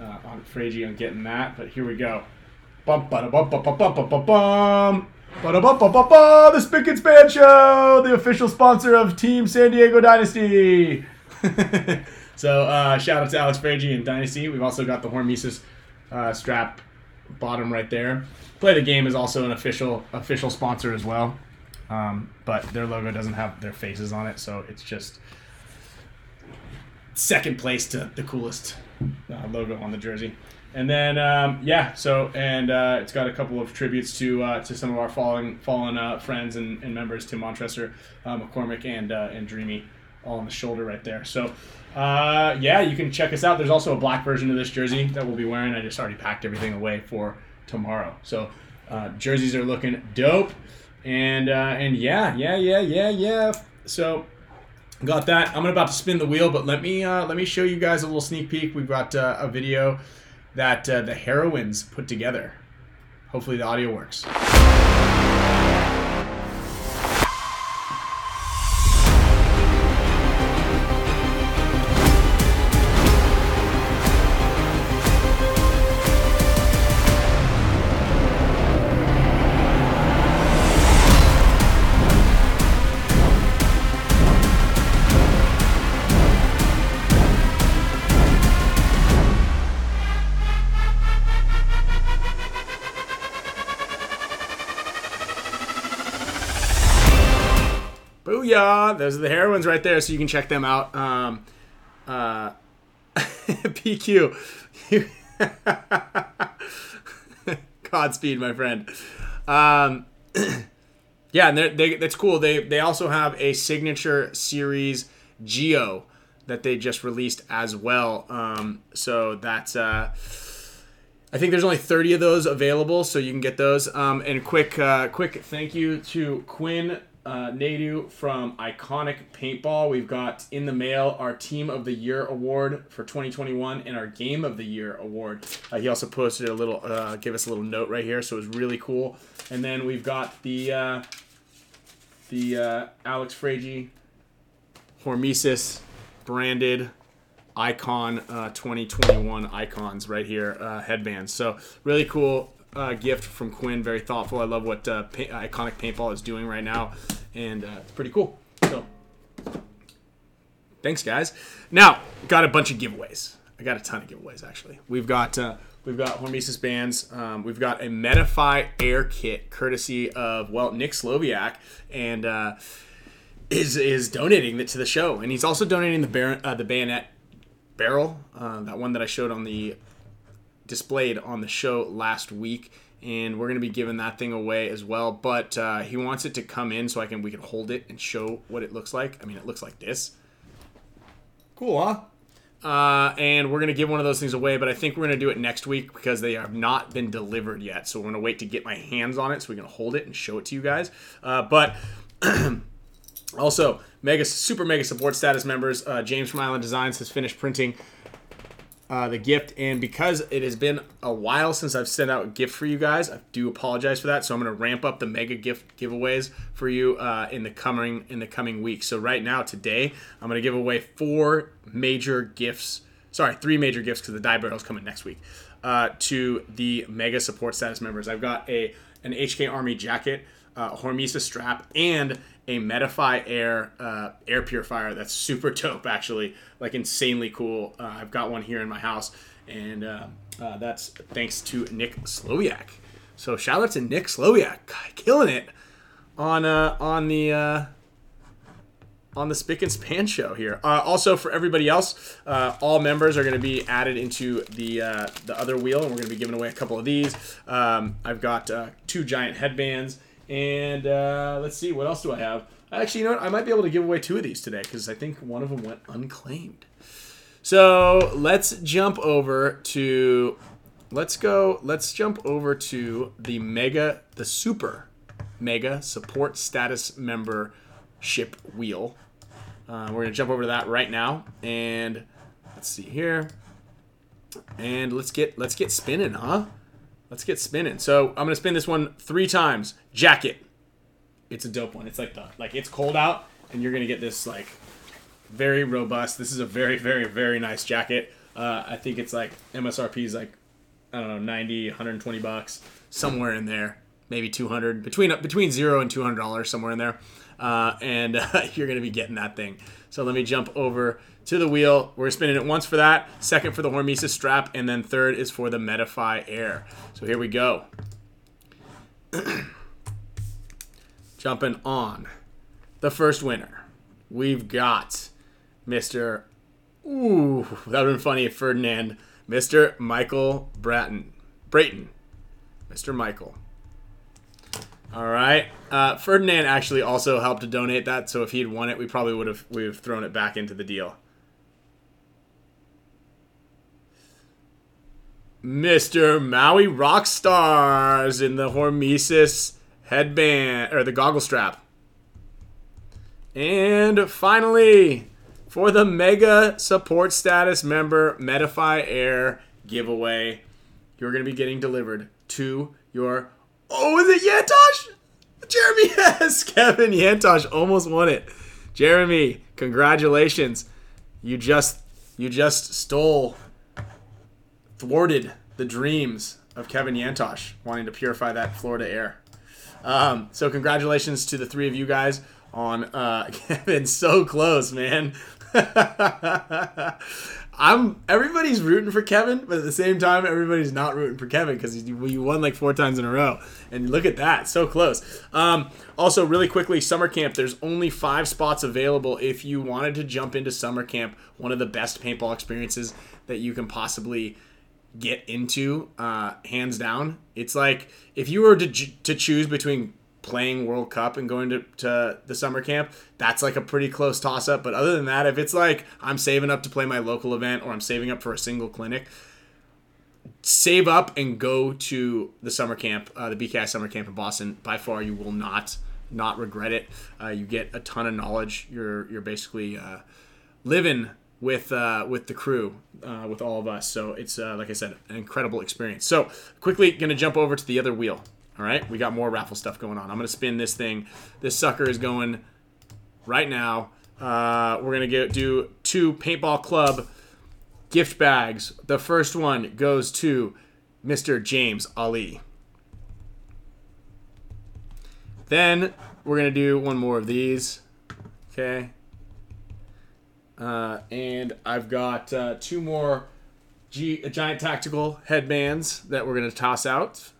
uh, on Fraige on getting that, but here we go. Bum ba bum bum bum bum bum. Ba bum bum. The Spick and Span Show, the official sponsor of Team San Diego Dynasty. so uh, shout out to Alex Fraige and Dynasty. We've also got the Hormesis uh, strap bottom right there. Play the game is also an official official sponsor as well, um, but their logo doesn't have their faces on it, so it's just second place to the coolest uh, logo on the jersey. And then um, yeah, so and uh, it's got a couple of tributes to uh, to some of our fallen fallen uh, friends and, and members, Tim Montressor, uh, McCormick, and uh, and Dreamy, all on the shoulder right there. So yeah, you can check us out. There's also a black version of this jersey that we'll be wearing. I just already packed everything away for tomorrow. So jerseys are looking dope, and and yeah, yeah, yeah, yeah, yeah. So got that. I'm about to spin the wheel, but let me uh, let me show you guys a little sneak peek. We've got uh, a video that uh, the heroines put together. Hopefully the audio works. Those are the heroines right there, so you can check them out. Um, uh, PQ. Godspeed, my friend. Um, yeah, and they, that's cool. They they also have a signature series Geo that they just released as well. Um, so that's uh, I think there's only 30 of those available, so you can get those. Um, and quick, uh, quick thank you to Quinn uh, Nadu from Iconic Paintball. We've got in the mail our Team of the Year award for 2021 and our Game of the Year award. Uh, he also posted a little, uh, gave us a little note right here, so it was really cool. And then we've got the uh, the uh, Alex Fraige Hormesis branded icon uh, 2021 icons right here uh, headbands so really cool uh, gift from quinn. Very thoughtful. I love what uh, pa- iconic paintball is doing right now. And uh, it's pretty cool. So thanks guys. Now got a bunch of giveaways. I got a ton of giveaways actually. We've got uh, We've got Hormesis bands. Um, we've got a Medify Air Kit, courtesy of well Nick Slowiak, and uh, is is donating it to the show, and he's also donating the bar- uh, the bayonet barrel, uh, that one that I showed on the displayed on the show last week, and we're gonna be giving that thing away as well. But uh, he wants it to come in so I can we can hold it and show what it looks like. I mean, it looks like this. Cool, huh? Uh, and we're gonna give one of those things away, but I think we're gonna do it next week because they have not been delivered yet. So we're gonna wait to get my hands on it so we can hold it and show it to you guys. Uh, but also, mega super mega support status members. Uh, James from Island Designs has finished printing uh, the gift, and because it has been a while since I've sent out a gift for you guys, I do apologize for that. So I'm going to ramp up the mega gift giveaways for you uh, in the coming in the coming weeks. So right now, today, I'm going to give away four major gifts. Sorry, three major gifts because the die barrel is coming next week. Uh, to the mega support status members, I've got a an HK Army jacket, uh, Hormesis strap, and a Medify Air uh, air purifier that's super dope, actually, like insanely cool. Uh, I've got one here in my house, and uh, uh, that's thanks to Nick Slowiak. So shout out to Nick Slowiak, killing it on uh, on the uh, on the Spick and Span show here. Uh, also, for everybody else, uh, all members are going to be added into the uh, the other wheel, and we're going to be giving away a couple of these. Um, I've got two giant headbands, and uh, let's see what else do I have. Actually, you know what? I might be able to give away two of these today because I think one of them went unclaimed. So let's jump over to let's go let's jump over to the mega the super mega support status membership wheel uh, we're gonna jump over to that right now and let's see here and let's get let's get spinning huh let's get spinning so i'm gonna spin this one three times jacket it's a dope one it's like the like it's cold out and you're gonna get this like very robust. This is a very, very, very nice jacket. Uh, I think it's like MSRP is like I don't know 90, 120 bucks somewhere in there, maybe 200 between between zero and 200 dollars somewhere in there, uh, and uh, you're gonna be getting that thing. So let me jump over to the wheel. We're spinning it once for that, second for the Hormesis strap, and then third is for the Medify Air. So here we go. Jumping on the first winner. We've got Mr. Ooh, that would have been funny if Ferdinand. Mr. Michael Bratton. Brayton. Mr. Michael. All right. Uh, Ferdinand actually also helped to donate that, so if he had won it, we probably would have we would have thrown it back into the deal. Mr. Maui Rockstars in the Hormesis headband or the goggle strap. And finally, for the mega support status member Medify Air giveaway, you're going to be getting delivered to your. Oh, is it Yantosh? Jeremy, yes! Kevin Yantosh almost won it. Jeremy, congratulations. You just you just stole thwarted the dreams of Kevin Yantosh wanting to purify that Florida air. Um, so congratulations to the three of you guys on uh, Kevin. So close, man. I'm everybody's rooting for Kevin, but at the same time, everybody's not rooting for Kevin because you won like four times in a row. And look at that, so close. Um, also, really quickly, summer camp. There's only five spots available if you wanted to jump into summer camp. One of the best paintball experiences that you can possibly get into, uh, hands down. It's like if you were to to choose between playing World Cup and going to, to the summer camp, that's like a pretty close toss up. But other than that, if it's like I'm saving up to play my local event or I'm saving up for a single clinic, save up and go to the summer camp, uh, the BKI summer camp in Boston. By far, you will not not regret it. Uh, you get a ton of knowledge. You're you're basically uh, living with uh, with the crew, uh, with all of us. So it's uh, like I said, an incredible experience. So quickly, gonna jump over to the other wheel. All right, we got more raffle stuff going on. I'm gonna spin this thing. This sucker is going right now. Uh, we're gonna get do two paintball club gift bags. The first one goes to Mr. James Ali. Then we're gonna do one more of these. Okay. Uh, and I've got uh, two more G- giant tactical headbands that we're gonna toss out.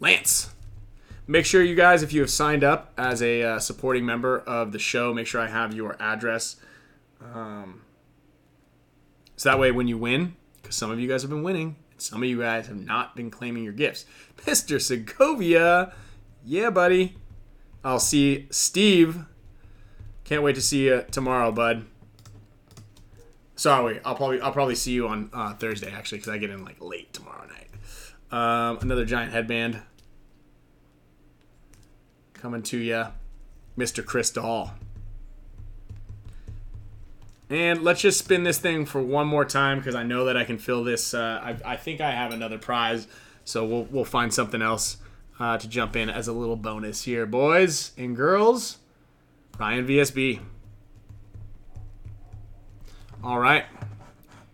Lance. Make sure you guys, if you have signed up as a uh, supporting member of the show, make sure I have your address. Um, so that way, when you win, because some of you guys have been winning, some of you guys have not been claiming your gifts. Mr. Segovia, yeah, buddy. I'll see Steve. Can't wait to see you tomorrow, bud. Sorry, I'll probably I'll probably see you on uh, Thursday actually, because I get in like late tomorrow night. Um, another giant headband coming to you, Mr. Chris Dahl. And let's just spin this thing for one more time because I know that I can fill this. Uh, I, I think I have another prize, so we'll, we'll find something else uh, to jump in as a little bonus here, boys and girls. Ryan VSB. All right.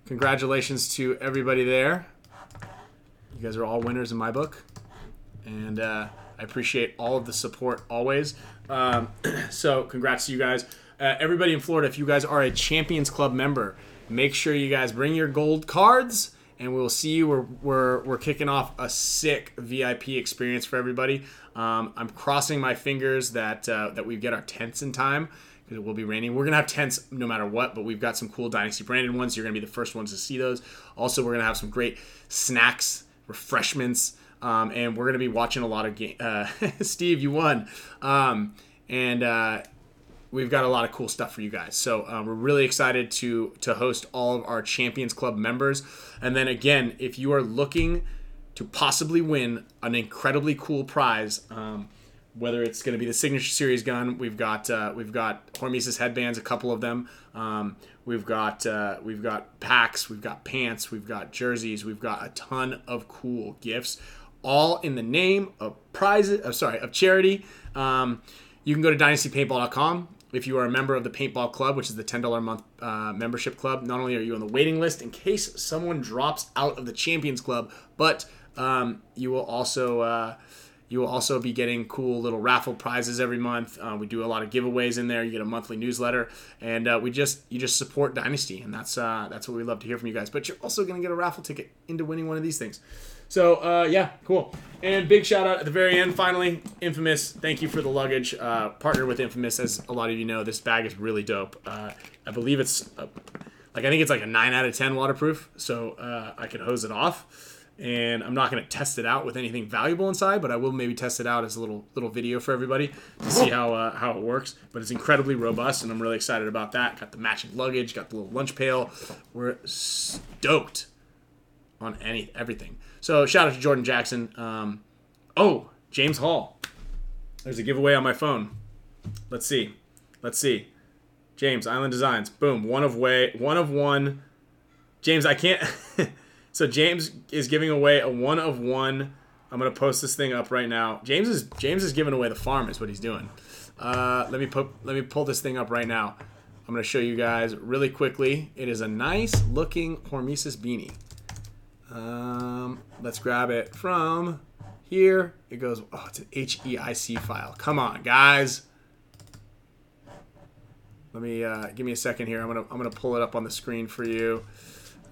Congratulations to everybody there. You guys are all winners in my book. And uh, I appreciate all of the support always. Um, so, congrats to you guys. Uh, everybody in Florida, if you guys are a Champions Club member, make sure you guys bring your gold cards and we'll see you. We're, we're, we're kicking off a sick VIP experience for everybody. Um, I'm crossing my fingers that uh, that we get our tents in time because it will be raining. We're gonna have tents no matter what, but we've got some cool Dynasty branded ones. You're gonna be the first ones to see those. Also, we're gonna have some great snacks, refreshments, um, and we're gonna be watching a lot of game. Uh, Steve, you won, um, and. Uh, we've got a lot of cool stuff for you guys. So uh, we're really excited to to host all of our Champions Club members. And then again, if you are looking to possibly win an incredibly cool prize, um, whether it's going to be the signature series gun, we've got uh, we've got Hormesis headbands, a couple of them. Um, we've got uh, we've got packs, we've got pants, we've got jerseys, we've got a ton of cool gifts, all in the name of prizes. Uh, sorry, of charity. Um, you can go to dynastypaintball.com if you are a member of the Paintball Club, which is the $10 a month uh, membership club, not only are you on the waiting list in case someone drops out of the Champions Club, but um, you will also uh, you will also be getting cool little raffle prizes every month. Uh, we do a lot of giveaways in there. You get a monthly newsletter, and uh, we just you just support Dynasty, and that's uh, that's what we love to hear from you guys. But you're also going to get a raffle ticket into winning one of these things. So uh, yeah, cool. And big shout out at the very end, finally, Infamous. Thank you for the luggage. Uh, partner with Infamous, as a lot of you know, this bag is really dope. Uh, I believe it's uh, like I think it's like a nine out of ten waterproof, so uh, I can hose it off. And I'm not going to test it out with anything valuable inside, but I will maybe test it out as a little little video for everybody to see how uh, how it works. But it's incredibly robust, and I'm really excited about that. Got the matching luggage, got the little lunch pail. We're stoked on any everything. So shout out to Jordan Jackson. Um, oh, James Hall. There's a giveaway on my phone. Let's see. Let's see. James Island Designs. Boom. One of way. One of one. James, I can't. so James is giving away a one of one. I'm gonna post this thing up right now. James is James is giving away the farm. Is what he's doing. Uh, let me put let me pull this thing up right now. I'm gonna show you guys really quickly. It is a nice looking Hormesis beanie. Um, let's grab it from here. It goes, oh, it's an HEIC file. Come on, guys. Let me uh, give me a second here. I'm gonna I'm gonna pull it up on the screen for you.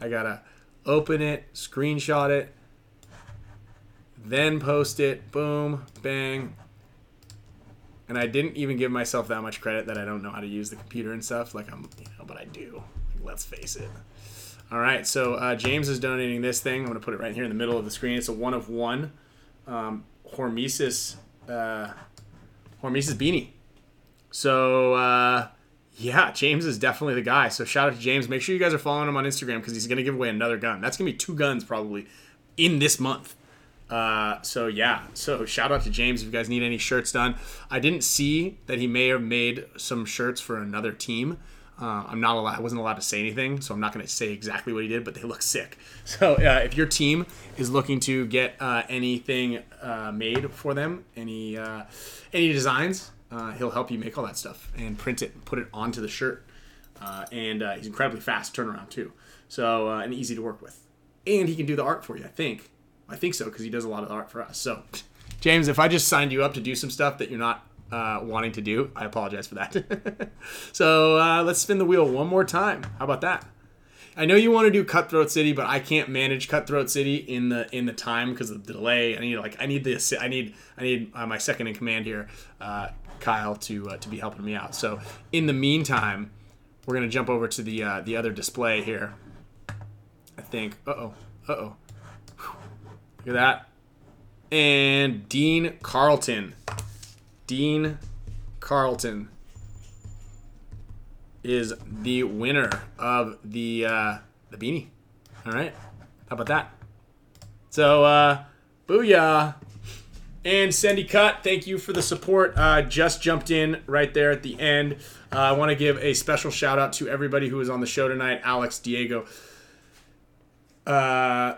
I gotta open it, screenshot it, then post it. Boom, bang. And I didn't even give myself that much credit that I don't know how to use the computer and stuff. Like I'm, you know, but I do. Let's face it. All right, so uh, James is donating this thing. I'm going to put it right here in the middle of the screen. It's a one of one um, Hormesis uh, Hormesis beanie. So uh, Yeah, James is definitely the guy. So shout out to James. Make sure you guys are following him on Instagram because he's going to give away another gun. That's going to be two guns probably in this month. Uh, so yeah, so shout out to James if you guys need any shirts done. I didn't see that he may have made some shirts for another team. Uh, I'm not allowed. I wasn't allowed to say anything, so I'm not going to say exactly what he did. But they look sick. So uh, if your team is looking to get uh, anything uh, made for them, any uh, any designs, uh, he'll help you make all that stuff and print it, and put it onto the shirt. Uh, and uh, he's incredibly fast turnaround too. So uh, and easy to work with. And he can do the art for you. I think. I think so because he does a lot of art for us. So, James, if I just signed you up to do some stuff that you're not uh, wanting to do, I apologize for that. so uh, let's spin the wheel one more time. How about that? I know you want to do Cutthroat City, but I can't manage Cutthroat City in the in the time because of the delay. I need like I need the I need I need uh, my second in command here, uh, Kyle, to uh, to be helping me out. So in the meantime, we're gonna jump over to the uh, the other display here. I think. Uh oh. Uh oh. Look at that. And Dean Carlton. Dean Carlton is the winner of the uh, the beanie. All right, how about that? So, uh, booyah! And Sandy Cut, thank you for the support. Uh, just jumped in right there at the end. Uh, I want to give a special shout out to everybody who was on the show tonight: Alex, Diego. Uh,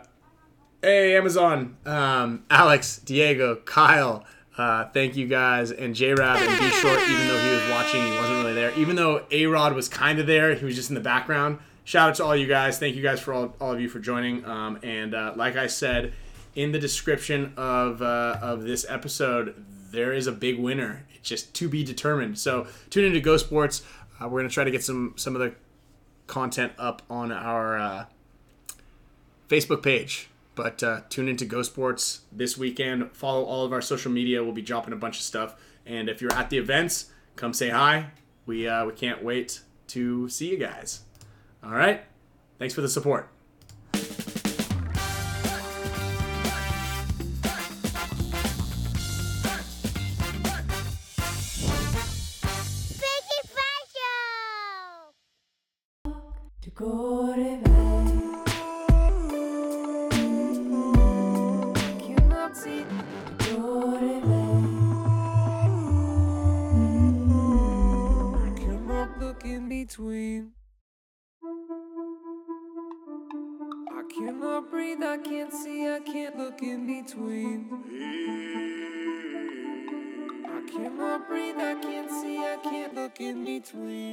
hey, Amazon, um, Alex, Diego, Kyle. Uh, thank you guys, and J Rab and B Short. Even though he was watching, he wasn't really there. Even though A-Rod was kind of there, he was just in the background. Shout out to all you guys. Thank you guys for all, all of you for joining. Um, and uh, like I said in the description of uh, of this episode, there is a big winner. It's just to be determined. So tune into Go Sports. Uh, we're gonna try to get some some of the content up on our uh, Facebook page. But uh, tune into Go Sports this weekend. Follow all of our social media. We'll be dropping a bunch of stuff. And if you're at the events, come say hi. We uh, we can't wait to see you guys. All right. Thanks for the support. Between